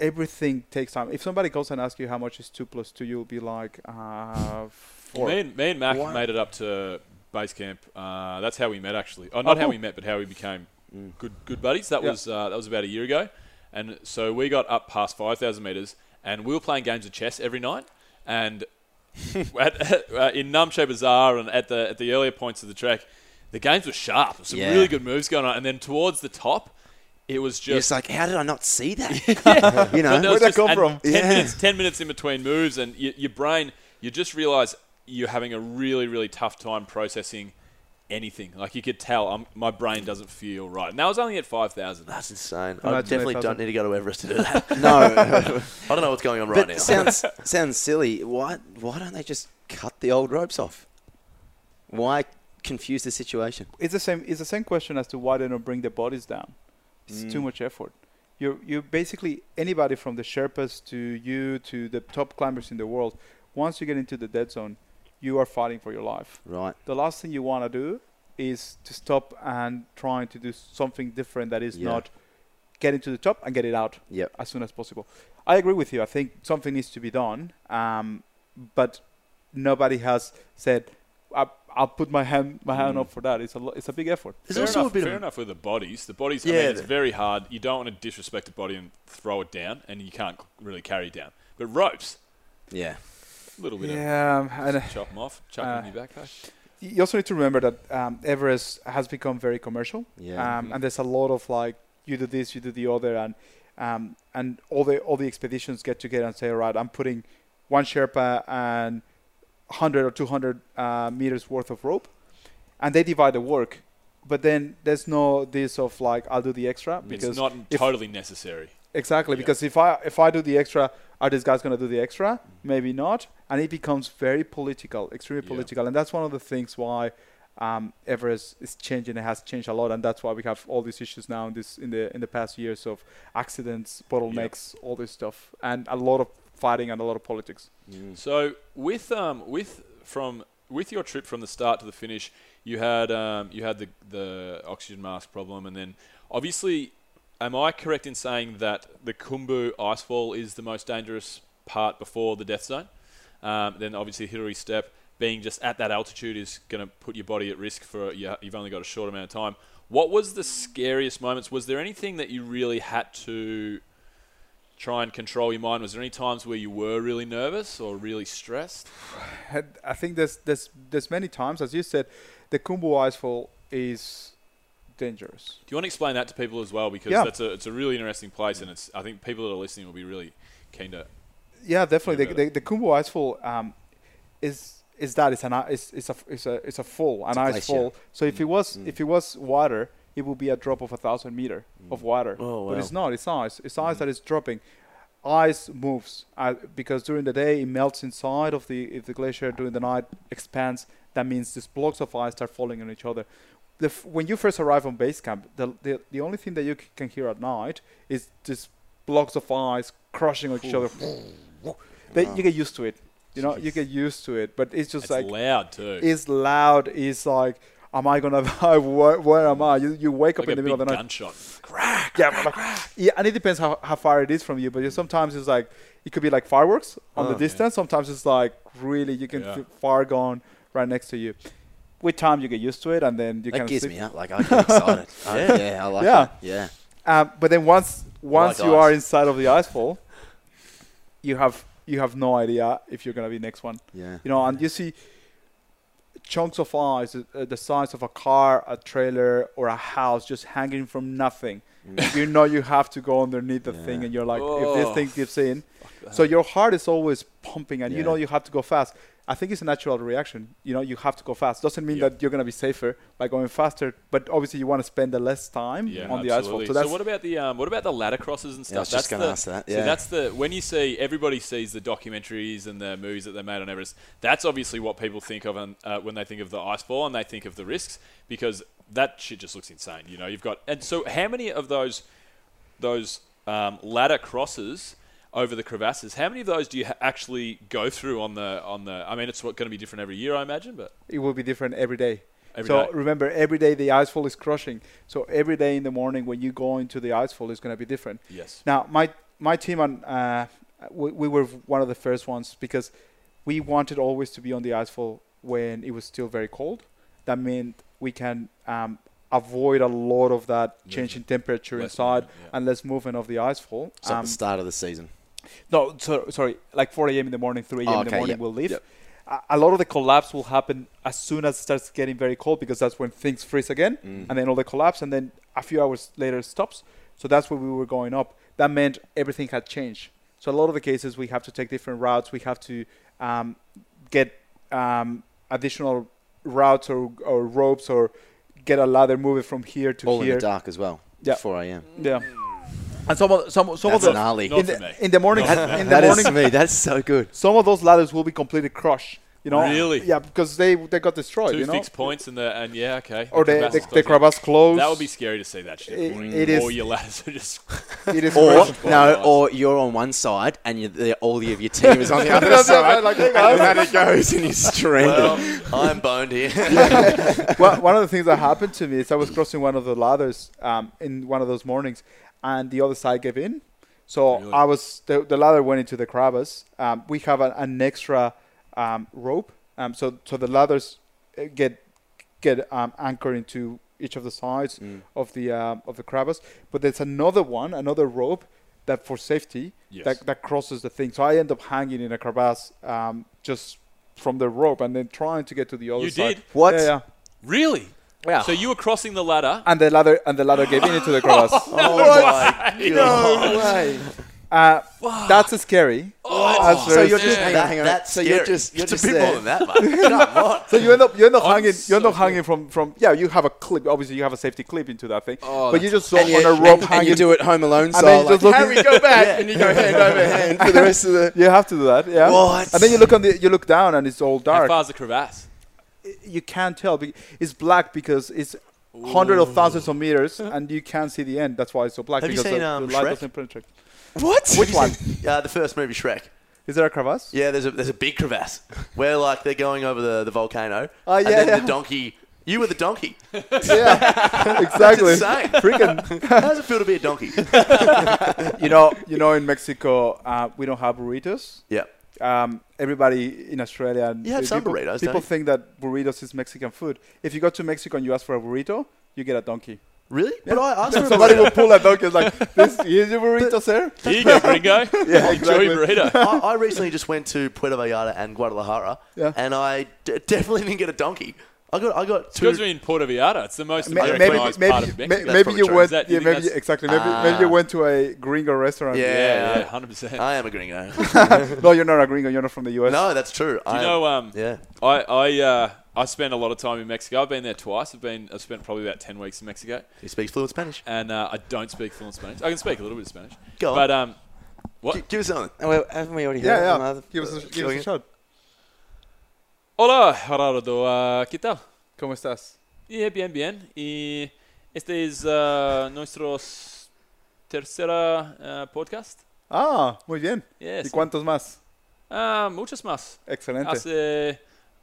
everything takes time if somebody goes and asks you how much is 2 plus 2 you'll be like uh, 4 Me and, me and Mac Why- made it up to base camp. Uh, that's how we met, actually. Oh, not how we met, but how we became Mm. good good buddies. That Yeah. was uh, that was about a year ago, and so we got up past five thousand meters, and we were playing games of chess every night, and at, uh, in Namche Bazaar and at the at the earlier points of the track, the games were sharp. Some Yeah. really good moves going on, and then towards the top, it was You're just just like, how did I not see that? you know, Where'd that come from? Ten Yeah. minutes, ten minutes in between moves, and y- your brain, you just realize you're having a really, really tough time processing anything. Like you could tell, um, my brain doesn't feel right. And that was only at five thousand. That's insane. I Imagine definitely 8,000. don't need to go to Everest to do that. no. I don't know what's going on right but now. sounds sounds silly. Why why don't they just cut the old ropes off? Why confuse the situation? it's the same it's the same question as to why they don't bring the bodies down it's too much effort you you basically anybody from the sherpas to you to the top climbers in the world once you get into the dead zone you are fighting for your life Right. the last thing you want to do is to stop and trying to do something different that is Yeah. not getting to the top and get it out Yep. as soon as possible. I agree with you. I think something needs to be done, um, but nobody has said, I, "I'll put my hand my hand Mm. up for that." It's a lo- it's a big effort. There's fair also enough, a bit fair of enough with the bodies. The bodies, I mean, it's very hard. You don't want to disrespect the body and throw it down, and you can't really carry it down. But ropes, Yeah. a little bit Yeah, and of chop them off, chuck them in uh, your backpack. You also need to remember that um, Everest has become very commercial. Yeah. um, and there's a lot of like you do this, you do the other, and um, and all the all the expeditions get together and say, all right, I'm putting one Sherpa and 100 or 200 uh, meters worth of rope, and they divide the work. But then there's no this of like I'll do the extra because It's not if- totally necessary. Exactly yeah. because if I if I do the extra, are these guys gonna do the extra? Maybe not, and it becomes very political, extremely Yeah. political, and that's one of the things why um, Everest is changing. It has changed a lot, and that's why we have all these issues now in this in the in the past years of accidents, bottlenecks, all this stuff, and a lot of fighting and a lot of politics. Mm. So with um with from with your trip from the start to the finish, you had um you had the the oxygen mask problem, and then obviously, am I correct in saying that the Khumbu icefall is the most dangerous part before the death zone? Um, then obviously Hillary Step being just at that altitude is going to put your body at risk for you, you've only got a short amount of time. What was the scariest moments? Was there anything that you really had to try and control your mind? Was there any times where you were really nervous or really stressed? I think there's there's there's many times, as you said, the Khumbu icefall is dangerous. Do you want to explain that to people as well? Because Yeah. that's a it's a really interesting place, and it's I think people that are listening will be really keen to. Yeah, definitely. The, the, the Khumbu icefall um, is is that it's an it's, it's a it's a it's a fall, an It's ice glacier. fall. So if it was Mm. if it was water, it would be a drop of a thousand meter of water. Oh, But it's not. It's ice. It's ice that is dropping. Ice moves uh, because during the day it melts inside of the if the glacier. During the night expands. That means these blocks of ice start falling on each other. The f- when you first arrive on base camp, the, the the only thing that you c- can hear at night is just blocks of ice crushing on each other. They, you get used to it. You know, you get used to it. But it's just It's like loud too. it's loud. It's like, am I gonna die? Where, where am I? You, you wake up like in a the middle big of the night. gunshot. Crack. Yeah, but like, yeah, and it depends how, how far it is from you. But you- sometimes it's like it could be like fireworks on Oh, the yeah. distance. Sometimes it's like really you can Yeah. feel far gone right next to you. With time, you get used to it, and then you That can. gives sleep. me up. Like I get excited. I- Yeah. yeah, I like Yeah. that. Yeah. Um, but then once once like you are inside of the icefall, you have you have no idea if you're gonna be next one. Yeah. You know, and you see chunks of ice uh, the size of a car, a trailer, or a house just hanging from nothing. you know you have to go underneath the thing, and you're like, if Oh. this thing gives in, so your heart is always pumping, and you know you have to go fast. I think it's a natural reaction. You know, you have to go fast. Doesn't mean Yeah. that you're gonna be safer by going faster, but obviously you want to spend the less time Yeah, on the absolutely. asphalt. So that's what about the um, what about the ladder crosses and stuff? Yeah, I was just that's gonna the, ask that, So yeah. that's the when you see everybody sees the documentaries and the movies that they made on Everest. That's obviously what people think of on, uh, when they think of the ice icefall and they think of the risks because that shit just looks insane. You know, you've got and so how many of those those um, ladder crosses over the crevasses? How many of those do you ha- actually go through on the on the? I mean, it's going to be different every year, I imagine, but it will be different every day. every so day. remember, every day the icefall is crushing. So every day in the morning when you go into the icefall is going to be different. yes, Now, my my team and uh, we, we were one of the first ones because we wanted always to be on the icefall when it was still very cold. That meant we can um, avoid a lot of that change in temperature Less inside movement, yeah. and less movement of the icefall. It's at Um, the start of the season. No, so, sorry, like 4 a.m. in the morning, 3 a.m. Oh, in the okay, morning yep, we'll leave. yep. A, a lot of the collapse will happen as soon as it starts getting very cold because that's when things freeze again, Mm. and then all the collapse, and then a few hours later it stops. So that's where we were going up. That meant everything had changed. So a lot of the cases we have to take different routes. We have to um, get um, additional routes or, or ropes or get a ladder, move it from here to here. All in the dark as well. Yeah. 4 a.m. Yeah. And some of some some That's of the gnarly. Not in the, in the morning Not for me. in the That is morning to me. That's so good. some of those ladders will be completely crushed. You You know, Really? Yeah, because they they got destroyed. Two you know, fixed points and the and yeah, okay. or the crevasse the, is the crevasse closed. That would be scary to see that shit. It- morning. it is- All your ladders are just. It is Or crazy. no, or you're on one side and you the, all of your team is on the other side. like, hey, and then it goes and you're stranded. Well, I'm boned here. well, one of the things that happened to me is I was crossing one of the ladders um, in one of those mornings, and the other side gave in. So Really? I was the, the ladder went into the crevice. Um, we have an, an extra um, rope, um, so so the ladders uh, get get um, anchored into each of the sides of the um, of the crevice. But there's another one, another rope that for safety Yes. that that crosses the thing. So I end up hanging in a crevasse um, just from the rope and then trying to get to the other You side. did? What? Yeah, yeah. really? Yeah. So you were crossing the ladder. and the ladder and the ladder gave in into the crevasse. No way. No way! Uh, that's scary. That's So you're just hang on, That- hang that's so you're scary. just you're it's just a bit there. more than that, mate. Come on. so you end up you end up I'm hanging you end up hanging from from yeah you have a clip obviously you have a safety clip into that thing Oh, but you just saw And you, on a rope and, and you do it Home Alone then style. you Like, just look- Harry, go back, and you go hand over hand for the rest of the. you have to do that yeah What? and then you look on the you look down and it's all dark. How dark far's the crevasse? You can't tell it's black because it's hundreds of thousands of meters and you can't see the end that's why it's so black Have you seen, the, um, the light Shrek? doesn't penetrate What? which one Uh, the first movie, Shrek. is there a crevasse Yeah, there's a there's a big crevasse where like they're going over the, the volcano. Oh, and yeah, then yeah. the donkey. You were the donkey. yeah exactly insane. freaking How does it feel to be a donkey? you know you know in Mexico uh, we don't have burritos yeah. Um, everybody in Australia. and You have some people, burritos, People don't think that burritos is Mexican food. If you go to Mexico and you ask for a burrito, you get a donkey. Really? But I asked for Somebody will pull that donkey. It's like, this, here's your burrito, sir. Here you go, gringo. Yeah, Enjoy exactly. your burrito. I, I recently just went to Puerto Vallarta and Guadalajara, Yeah. and I d- definitely didn't get a donkey. I got I got It's because we're in Puerto Vallarta. It's the most Ma- Americanized maybe, part maybe, of Mexico. maybe probably you true. went. That- you yeah, maybe that's- exactly. Maybe, maybe you went to a gringo restaurant. Yeah. yeah, yeah, hundred percent. I am a gringo. no, you're not a gringo. You're not from the US. no, that's true. Do you I know? Um, yeah. I I uh, I spend a lot of time in Mexico. I've been there twice. I've been I've spent probably about ten weeks in Mexico, He speaks fluent Spanish. and uh, I don't speak fluent Spanish. I can speak a little bit of Spanish, Go on. but um, what? Gi- give us something. Oh, well, haven't we already heard Yeah, from yeah. other- Give us a, give us a shot. Hola, Gerardo. Uh, ¿Qué tal? ¿Cómo estás? Yeah, bien, bien. Y este es uh, nuestro tercera uh, podcast. Ah, muy bien. Yes. ¿Y cuántos más? Ah, muchos más. Excelente. Hace.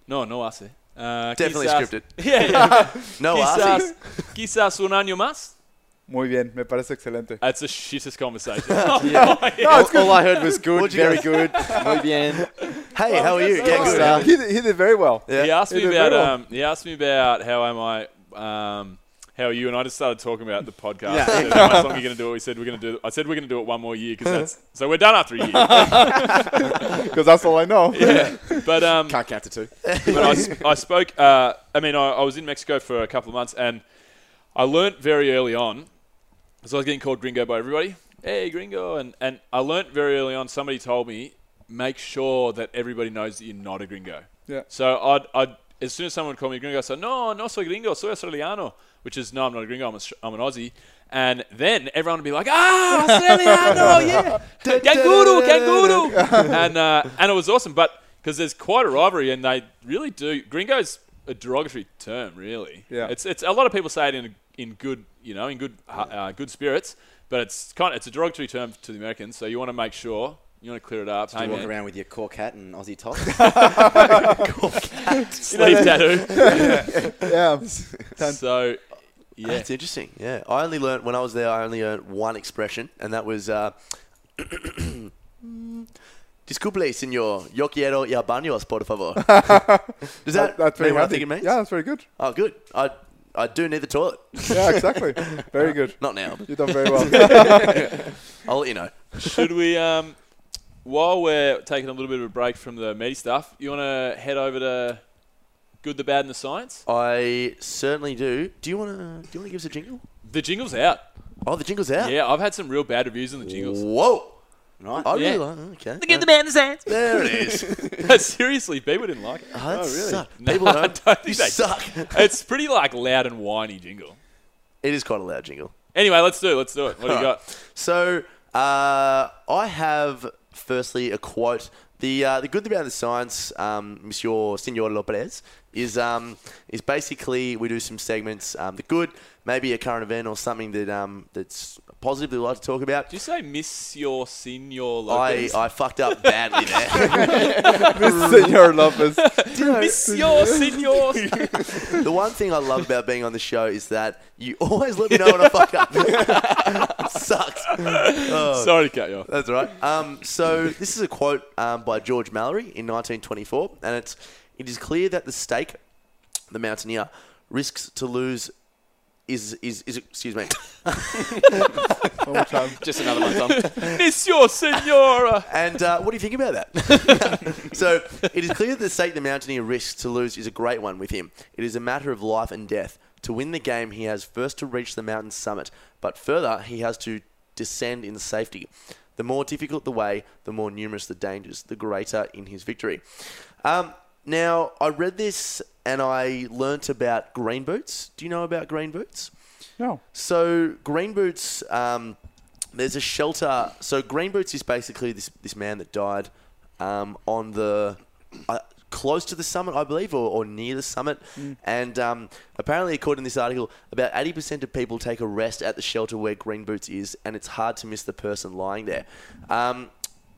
No, no hace. Definitely quizás- scripted. Yeah, yeah. No, quizás, Asi. quizás un año más. Muy bien. Me parece excelente. That's a shittest conversation. No, all, it's good. all I heard was good, very good, muy bien. Hey, how are you? Yeah, good. stuff. He, did- he did very well. Yeah. He asked me He did about very well. um, he asked me about how am I um, how are you and I just started talking about the podcast. Yeah. I said, how much longer are you going to do it? We said we're going to do. I said we're going to do it one more year because that's so we're done after a year. Because that's all I know. yeah, but um, Can't count to two. but I, s- I spoke. Uh, I mean, I, I was in Mexico for a couple of months, and I learnt very early on. So I was getting called Gringo by everybody. Hey, Gringo, and and I learnt very early on. Somebody told me make sure that everybody knows that you're not a Gringo. Yeah. So I'd, I'd as soon as someone would call me a Gringo, I said, No, no soy Gringo, soy Australiano, which is no, I'm not a Gringo, I'm, a, I'm an Aussie. And then everyone would be like, Ah, Australiano, yeah, Kanguru, Kanguru, and uh, and it was awesome. But because there's quite a rivalry, and they really do. Gringo's a derogatory term, really. Yeah. It's it's a lot of people say it in in good, you know, in good uh, good spirits, but it's kind of it's a derogatory term to the Americans. So you want to make sure you want to clear it up. You Hey, walk man. around with your cork hat and Aussie top. sleeve tattoo. Yeah. so yeah, it's interesting. Yeah, I only learned when I was there. I only learned one expression, and that was uh, "Disculpe, señor. Yo quiero ir a baños, por favor." Does that, that's very mean what I think it means? Yeah, that's very good. Oh, good. I I do need the toilet. Yeah, exactly. very good. Not now. You've done very well. I'll let you know. should we um while we're taking a little bit of a break from the meaty stuff, you want to head over to good, the bad, and the science? I certainly do. Do you want to? Do you want to give us a jingle? The jingle's out. Oh, the jingle's out. Yeah, I've had some real bad reviews on the jingles. Whoa. Right? I really Yeah. like. Okay. Give the man the sense. There it is. No, Seriously, people didn't like it. Oh, that really? suck. No, People I don't. don't you think they- suck. It's pretty like loud and whiny jingle. it is quite a loud jingle. Anyway, let's do it. Let's do it. What do you got? So uh, I have firstly a quote The uh, the good thing about the science, um, Monsieur Senor Lopez, is um, is basically we do some segments. Um, the good, maybe a current event or something that um, that's positive that we like to talk about. Did you say Miss Your Senor I, Lopez? I fucked up badly there. Senor Lopez. Miss Your Senor. the one thing I love about being on the show is that you always let me know when I fuck up. it sucks. Oh. Sorry to cut you off. That's right. Um, so this is a quote um, by George Mallory in 1924, and it's it is clear that the stake, the mountaineer, risks to lose. Is is is excuse me? One more time. Just another one, Tom. Miss Your Senora. And uh, what do you think about that? so it is clear that the stake the mountaineer risks to lose is a great one with him. It is a matter of life and death. To win the game, he has first to reach the mountain summit, but further he has to descend in safety. The more difficult the way, the more numerous the dangers, the greater in his victory. Um, now, I read this and I learnt about green boots. Do you know about green boots? No. So Green Boots, um, there's a shelter. So Green Boots is basically this this man that died um, on the uh, close to the summit, I believe, or, or near the summit. And um, apparently, according to this article, about 80% of people take a rest at the shelter where Green Boots is, and it's hard to miss the person lying there. Um,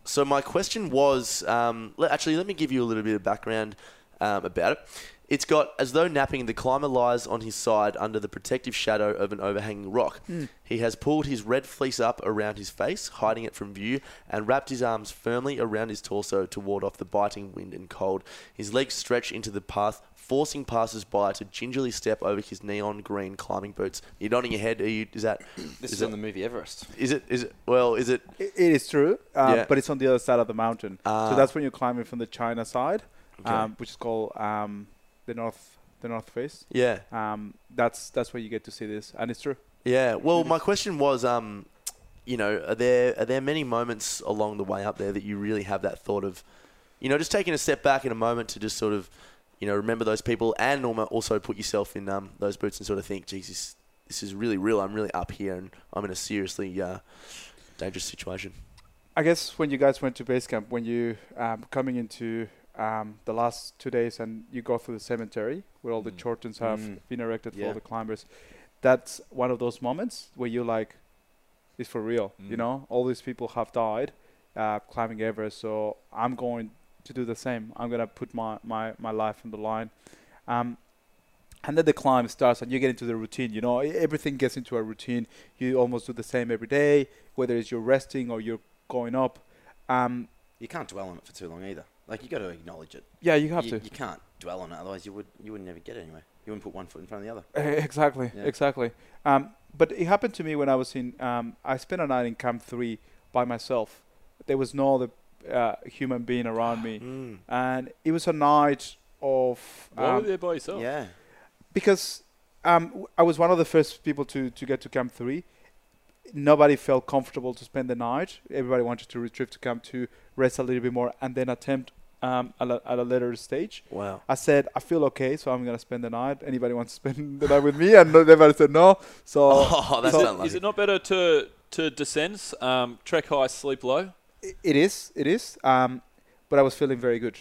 so my question was, um, actually, let me give you a little bit of background um, about it. It's got as though napping, the climber lies on his side under the protective shadow of an overhanging rock. He has pulled his red fleece up around his face, hiding it from view, and wrapped his arms firmly around his torso to ward off the biting wind and cold. His legs stretch into the path, forcing passers-by to gingerly step over his neon green climbing boots. You're nodding your head. Are you, is that? This is is on it- the movie Everest. Is it? Is it? Well, is it? It, it is true, um, Yeah. but it's on the other side of the mountain. Ah. so that's when you're climbing from the China side, Okay. um, which is called um, the north the north face. Yeah. Um, that's that's where you get to see this, and it's true. Yeah. Well, my question was, um, you know, are there are there many moments along the way up there that you really have that thought of, you know, just taking a step back in a moment to just sort of, you know, remember those people and also put yourself in um, those boots and sort of think, Jesus, this is really real. I'm really up here and I'm in a seriously uh, dangerous situation. I guess when you guys went to base camp, when you um, coming into um, the last two days and you go through the cemetery where all the chortens have Mm. been erected for all the climbers, that's one of those moments where you're like, it's for real. You Mm. know, all these people have died uh, climbing Everest, so I'm going to do the same. I'm gonna put my my, my life on the line. Um, and then the climb starts, and you get into the routine. You know, everything gets into a routine. You almost do the same every day, whether it's you're resting or you're going up. Um, You can't dwell on it for too long either. Like you got to acknowledge it. yeah, you have you, to. You can't dwell on it, otherwise you would you would never get anywhere. You wouldn't put one foot in front of the other. Exactly, Yeah. exactly. Um, but it happened to me when I was in. Um, I spent a night in Camp Three by myself. There was no other uh, human being around me, Mm. and it was a night of. Why were Um, there by yourself? Yeah. because um, w- I was one of the first people to, to get to Camp 3. Nobody felt comfortable to spend the night. Everybody wanted to retrieve to Camp 2, rest a little bit more, and then attempt um, at, a, at a later stage. Wow. I said, I feel okay, so I'm going to spend the night. Anybody wants to spend the night with me? And no- everybody said no. So Oh, that's so- Is it not better to to descend, um, trek high, sleep low? It is, it is. Um, but I was feeling very good.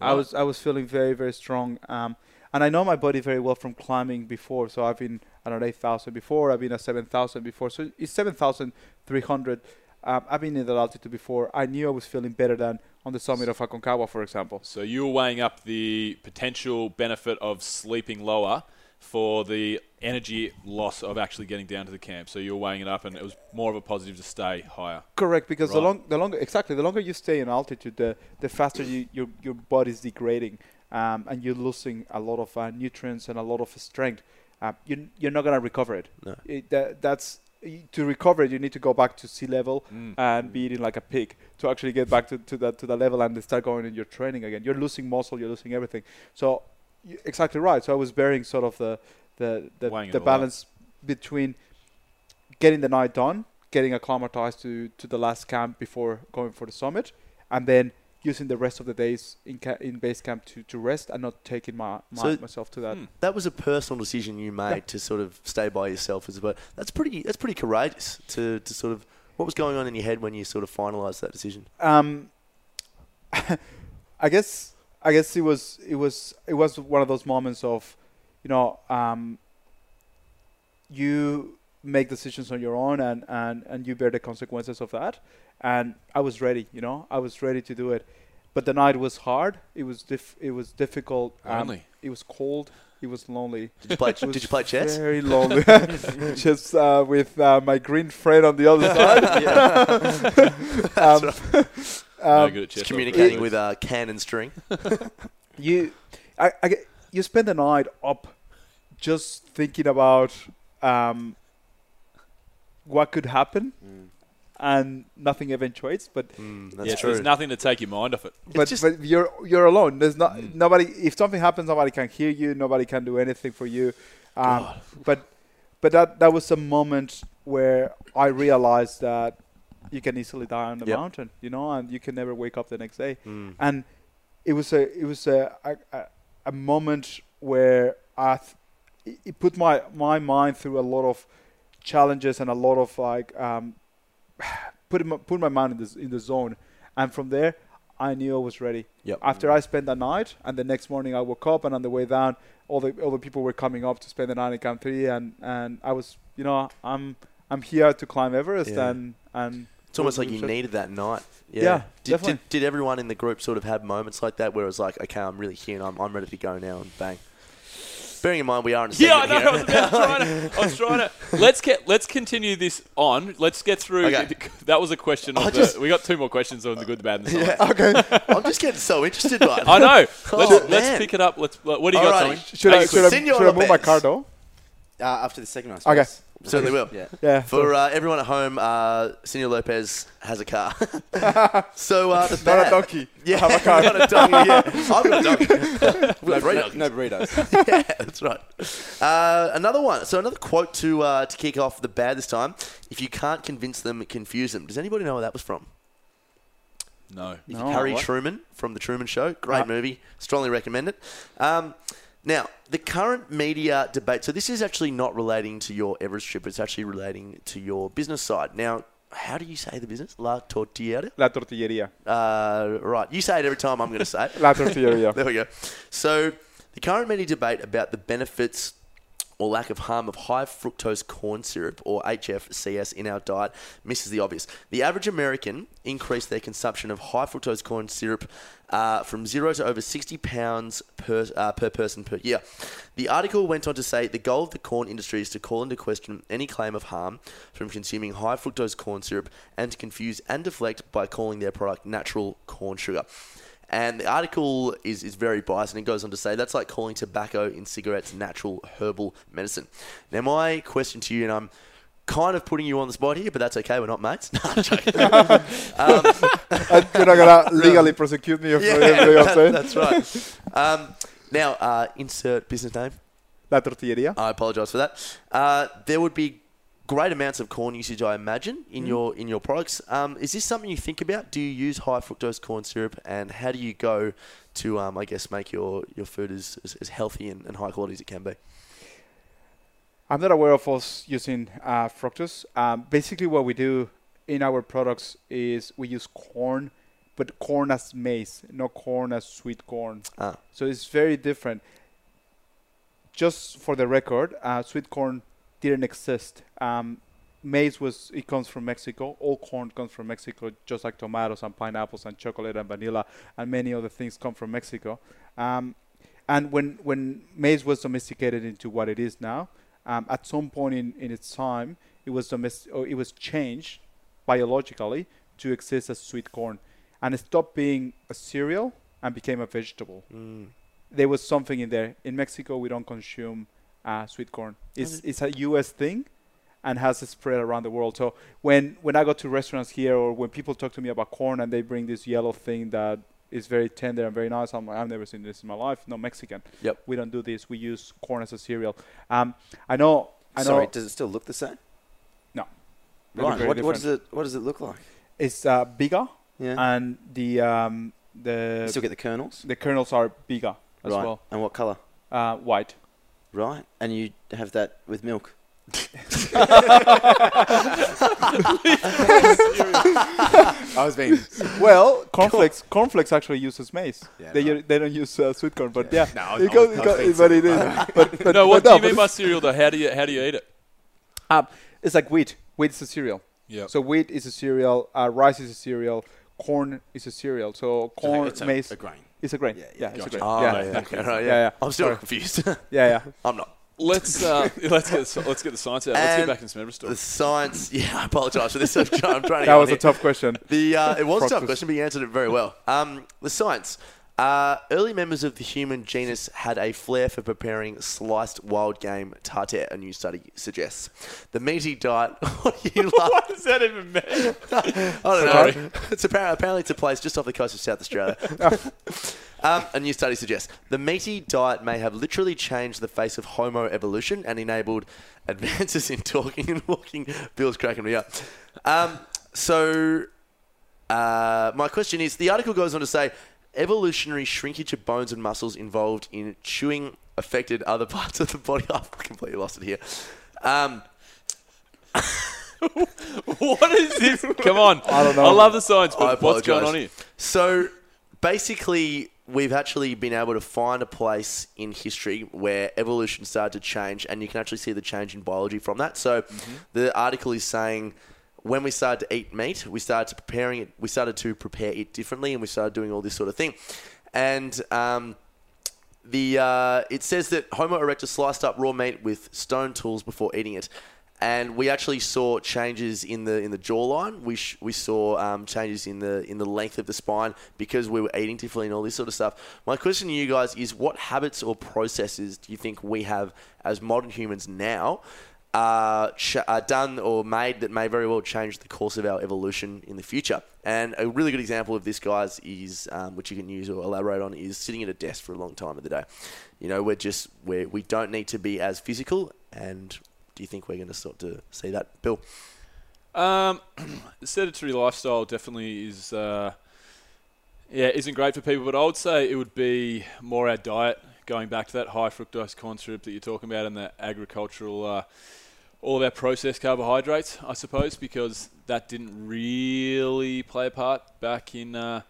I was I was feeling very very strong. Um, and I know my body very well from climbing before. So I've been I don't know eight thousand before. I've been at seven thousand before. So it's seven thousand three hundred. Um, I've been in that altitude before. I knew I was feeling better than on the summit of Aconcagua, for example. So you were weighing up the potential benefit of sleeping lower for the energy loss of actually getting down to the camp. So you were weighing it up, and it was more of a positive to stay higher. Correct, because the long, the longer, exactly, the longer you stay in altitude, the the faster you, your your body's degrading, um, and you're losing a lot of uh, nutrients and a lot of strength. Uh, you you're not gonna recover it. No. It, that, that's y- to recover it. You need to go back to sea level Mm. and be eating like a pig to actually get back to, to that to that level and start going in your training again. You're losing muscle. You're losing everything. So exactly right. So I was bearing sort of the the the, the up. balance between getting the night done, getting acclimatized to, to the last camp before going for the summit, and then using the rest of the days in ca- in base camp to, to rest and not taking my, my So- myself to that. Hmm. That was a personal decision you made to sort of stay by yourself as well. That's pretty. That's pretty courageous to, to sort of. What was going on in your head when you sort of finalised that decision? Um, I guess I guess it was it was it was one of those moments of, you know, um, you make decisions on your own and, and, and you bear the consequences of that. And I was ready, you know, I was ready to do it. But the night was hard. It was diff- it was difficult. Um, Lonely. It was cold. It was lonely. Did you play? It was did you play chess? Very lonely. Just uh, with uh, my green friend on the other side. um, no um, good at chess. Communicating with uh, can and string. you I, I you spend the night up just thinking about um, what could happen and nothing eventuates but Mm, that's yeah, true. there's nothing to take your mind off it. but, just- but you're you're alone there's not nobody if something happens nobody can hear you nobody can do anything for you um, but but that that was a moment where I realized that you can easily die on the Yep. mountain you know and you can never wake up the next day Mm. and it was a it was a a, a, a moment where I th- it- it put my my mind through a lot of challenges and a lot of like um, put my, put my mind in the in the zone, and from there I knew I was ready. Yep. After I spent the night, and the next morning I woke up, and on the way down, all the all the people were coming up to spend the night in Camp Three, and and I was you know I'm I'm here to climb Everest, Yeah. and and It's almost like you needed that night. Yeah. Yeah, did, definitely. Did, did everyone in the group sort of have moments like that where it was like, okay, I'm really here and I'm, I'm ready to go now and bang? Bearing in mind we are in a Yeah, I segment know. I was, about to to, I was trying to. Let's get. Let's continue this on. Let's get through. Okay. That was a question. Of I the, just- we got two more questions on the good, the bad, and the silent. Okay. I'm just getting so interested, bud. I know. Let's, Oh, let's pick it up. Let's. What do you got, Alrighty. Tommy? should I Take it should I, should I move my Lopez. car though? Uh, after the second one. I Okay. Suppose. Certainly will. Yeah. Yeah. For uh, everyone at home, uh, Senor Lopez has a car. so uh, the not a bad- donkey. Yeah, I have a car. not a donkey. Yeah, I've got a donkey. No, got three no, no burritos. yeah, that's right. Uh, another one. So another quote to uh, to kick off the bad this time. If you can't convince them, confuse them. Does anybody know where that was from? No. No, Harry what? Truman from The Truman Show. Great Ah. movie. Strongly recommend it. Um, now, the current media debate. So this is actually not relating to your Everest trip. It's actually relating to your business side. Now, how do you say the business? La Tortilleria? La tortilleria. Uh, right. You say it every time I'm going to say it. La tortilleria. There we go. So, the current media debate about the benefits or lack of harm of high fructose corn syrup or HFCS in our diet misses the obvious. The average American increased their consumption of high fructose corn syrup uh, from zero to over 60 pounds per, uh, per person per year. The article went on to say the goal of the corn industry is to call into question any claim of harm from consuming high fructose corn syrup and to confuse and deflect by calling their product natural corn sugar. And the article is, is very biased and it goes on to say that's like calling tobacco in cigarettes natural herbal medicine. Now, my question to you, and I'm kind of putting you on the spot here, but that's okay, we're not mates. No, I'm joking. um, you're not gonna legally prosecute me for everything I'm saying. that's right. Um, now, uh, insert business name. La tortilleria. I apologise for that. Uh, there would be great amounts of corn usage, I imagine, in your in your products. Um, is this something you think about? Do you use high fructose corn syrup, and how do you go to, um, I guess, make your, your food as, as, as healthy and, and high quality as it can be? I'm not aware of us using uh, fructose. Um, basically, what we do in our products is we use corn, but corn as maize, not corn as sweet corn. Ah. So it's very different. Just for the record, uh, sweet corn didn't exist. Um, maize was it comes from Mexico. All corn comes from Mexico, just like tomatoes and pineapples and chocolate and vanilla and many other things come from Mexico. Um, and when when maize was domesticated into what it is now, um, at some point in, in its time, it was domest- it was changed biologically to exist as sweet corn, and it stopped being a cereal and became a vegetable. There was something in there. In Mexico, we don't consume uh, sweet corn. It's it's a U.S. thing, and has spread around the world. So when when I go to restaurants here, or when people talk to me about corn, and they bring this yellow thing that is very tender and very nice, I'm like, I've never seen this in my life. No Mexican. Yep. We don't do this. We use corn as a cereal. Um, I know. I know. Sorry, does it still look the same? no. Right. What, what does it What does it look like? It's uh, bigger, Yeah. and the um, the you still get the kernels. the kernels are bigger as right. well. And what colour? Uh, white. Right. And you have that with milk. I was being. Well, cornflakes cornflakes actually uses maize. Yeah, they no. u- they don't use uh, sweet corn, but yeah, No, I was- it I goes, it I goes- was but it silly. is. But, but, no, what but do you but mean by cereal though? How do you how do you eat it? Um, it's like wheat. Wheat is a cereal. Yeah. So wheat is a cereal. Uh, rice is a cereal. Corn is a cereal. So corn, it's a- maize. a grain. It's a grain. Yeah, Yeah, yeah, it's a grain. Oh, yeah. yeah, yeah. okay, right, Yeah, yeah. I'm still Sorry. confused. yeah, yeah. I'm not. Let's uh, let's get the, let's get the science out. Let's get back into some Everest The science. Yeah, I apologise for this. I'm trying, to That was a here. tough question. The uh, it was a tough question, but you answered it very well. Um, the science. Uh, early members of the human genus had a flair for preparing sliced wild game tartare. A new study suggests the meaty diet. what? What does that even mean? I don't know. It's apparently, apparently it's a place just off the coast of South Australia. um, a new study suggests the meaty diet may have literally changed the face of Homo evolution and enabled advances in talking and walking. Bill's cracking me up. Um, so, uh, my question is: the article goes on to say evolutionary shrinkage of bones and muscles involved in chewing affected other parts of the body. I've completely lost it here. Um, what is this? Come on. I don't know. I love the science, I but what's going apologise. on here? So basically, we've actually been able to find a place in history where evolution started to change, and you can actually see the change in biology from that. So the article is saying when we started to eat meat, we started to preparing it. We started to prepare it differently, and we started doing all this sort of thing. And um, the uh, it says that Homo erectus sliced up raw meat with stone tools before eating it, and we actually saw changes in the in the jawline. We sh- we saw um, changes in the in the length of the spine because we were eating differently and all this sort of stuff. My question to you guys is: What habits or processes do you think we have as modern humans now? Uh, uh, done or made that may very well change the course of our evolution in the future. And a really good example of this, guys, is um, which you can use or elaborate on is sitting at a desk for a long time of the day. You know, we're just we're, we don't need to be as physical. And do you think we're going to start to see that, Bill? Um, sedentary lifestyle definitely is, uh, yeah, isn't great for people. But I would say it would be more our diet, going back to that high fructose corn syrup that you're talking about, and the agricultural, uh, all of our processed carbohydrates, I suppose, because that didn't really play a part back in uh,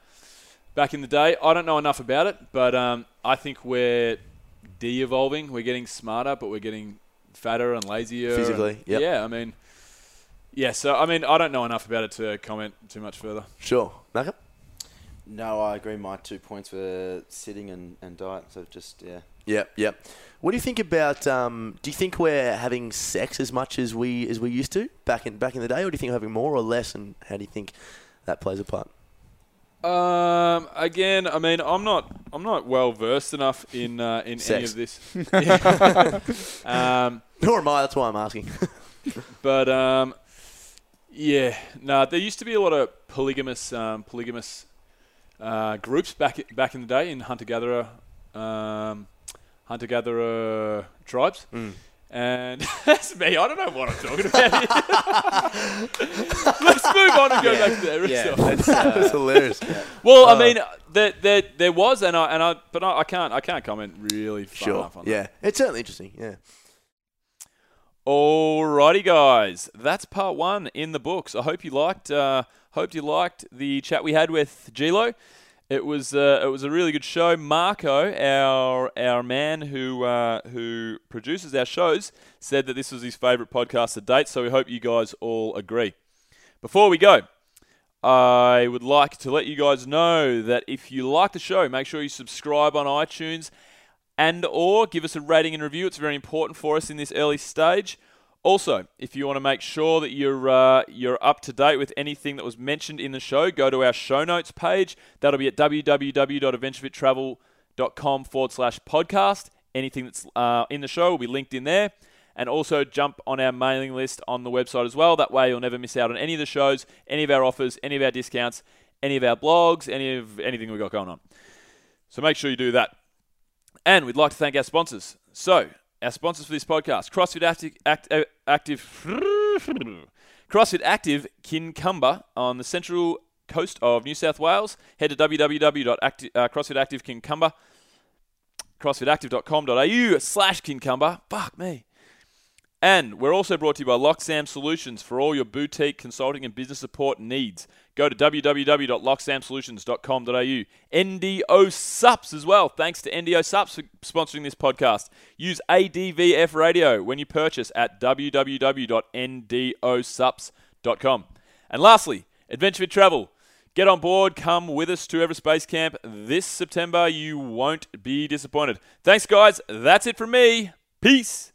back in the day. I don't know enough about it, but um, I think we're de-evolving. We're getting smarter, but we're getting fatter and lazier. Physically, yep. Yeah, I mean. Yeah, so I mean, I don't know enough about it to comment too much further. Sure, Malcolm. No, I agree. My two points were sitting and, and diet. So just yeah. Yep, yep. What do you think about? Um, do you think we're having sex as much as we as we used to back in back in the day, or do you think we're having more or less? And how do you think that plays a part? Um, again, I mean, I'm not, I'm not well versed enough in uh, in any of this. Um, Nor am I. That's why I'm asking. but um, yeah, no, there used to be a lot of polygamous, um, polygamous uh, groups back back in the day in hunter gatherer, um, hunter gatherer tribes. And that's me. I don't know what I'm talking about. Here. Let's move on and go back to the Yeah, that's, uh, That's hilarious. Well, Uh, I mean, there, there, there was, and I, and I, but I, I can't, I can't comment really far Sure. enough on that. Yeah, it's certainly interesting. Yeah. Alrighty, guys, that's part one in the books. I hope you liked, uh, hope you liked the chat we had with Gilo. It was, uh, it was a really good show. Marco, our our man who uh, who produces our shows, said that this was his favourite podcast to date. So we hope you guys all agree. Before we go, I would like to let you guys know that if you like the show, make sure you subscribe on iTunes and or give us a rating and review. It's very important for us in this early stage. Also, if you want to make sure that you're uh, you're up to date with anything that was mentioned in the show, go to our show notes page. That'll be at www.adventurefittravel.com forward slash podcast. Anything that's uh, in the show will be linked in there. And also jump on our mailing list on the website as well. That way you'll never miss out on any of the shows, any of our offers, any of our discounts, any of our blogs, any of anything we've got going on. So make sure you do that. And we'd like to thank our sponsors. So, our sponsors for this podcast CrossFit Active, Act, uh, Active CrossFit Active Kincumber on the central coast of New South Wales. Head to www.crossfitactivekincumber crossfitactive.com.au slash kincumber. Fuck me. And we're also brought to you by LocSam Solutions for all your boutique consulting and business support needs. Go to www.locsamsolutions.com.au. NDO SUPS as well. Thanks to NDO SUPS for sponsoring this podcast. Use ADVF radio when you purchase at www.ndosups.com. And lastly, Adventure Travel. Get on board, come with us to Everest Base Camp this September. You won't be disappointed. Thanks, guys. That's it from me. Peace.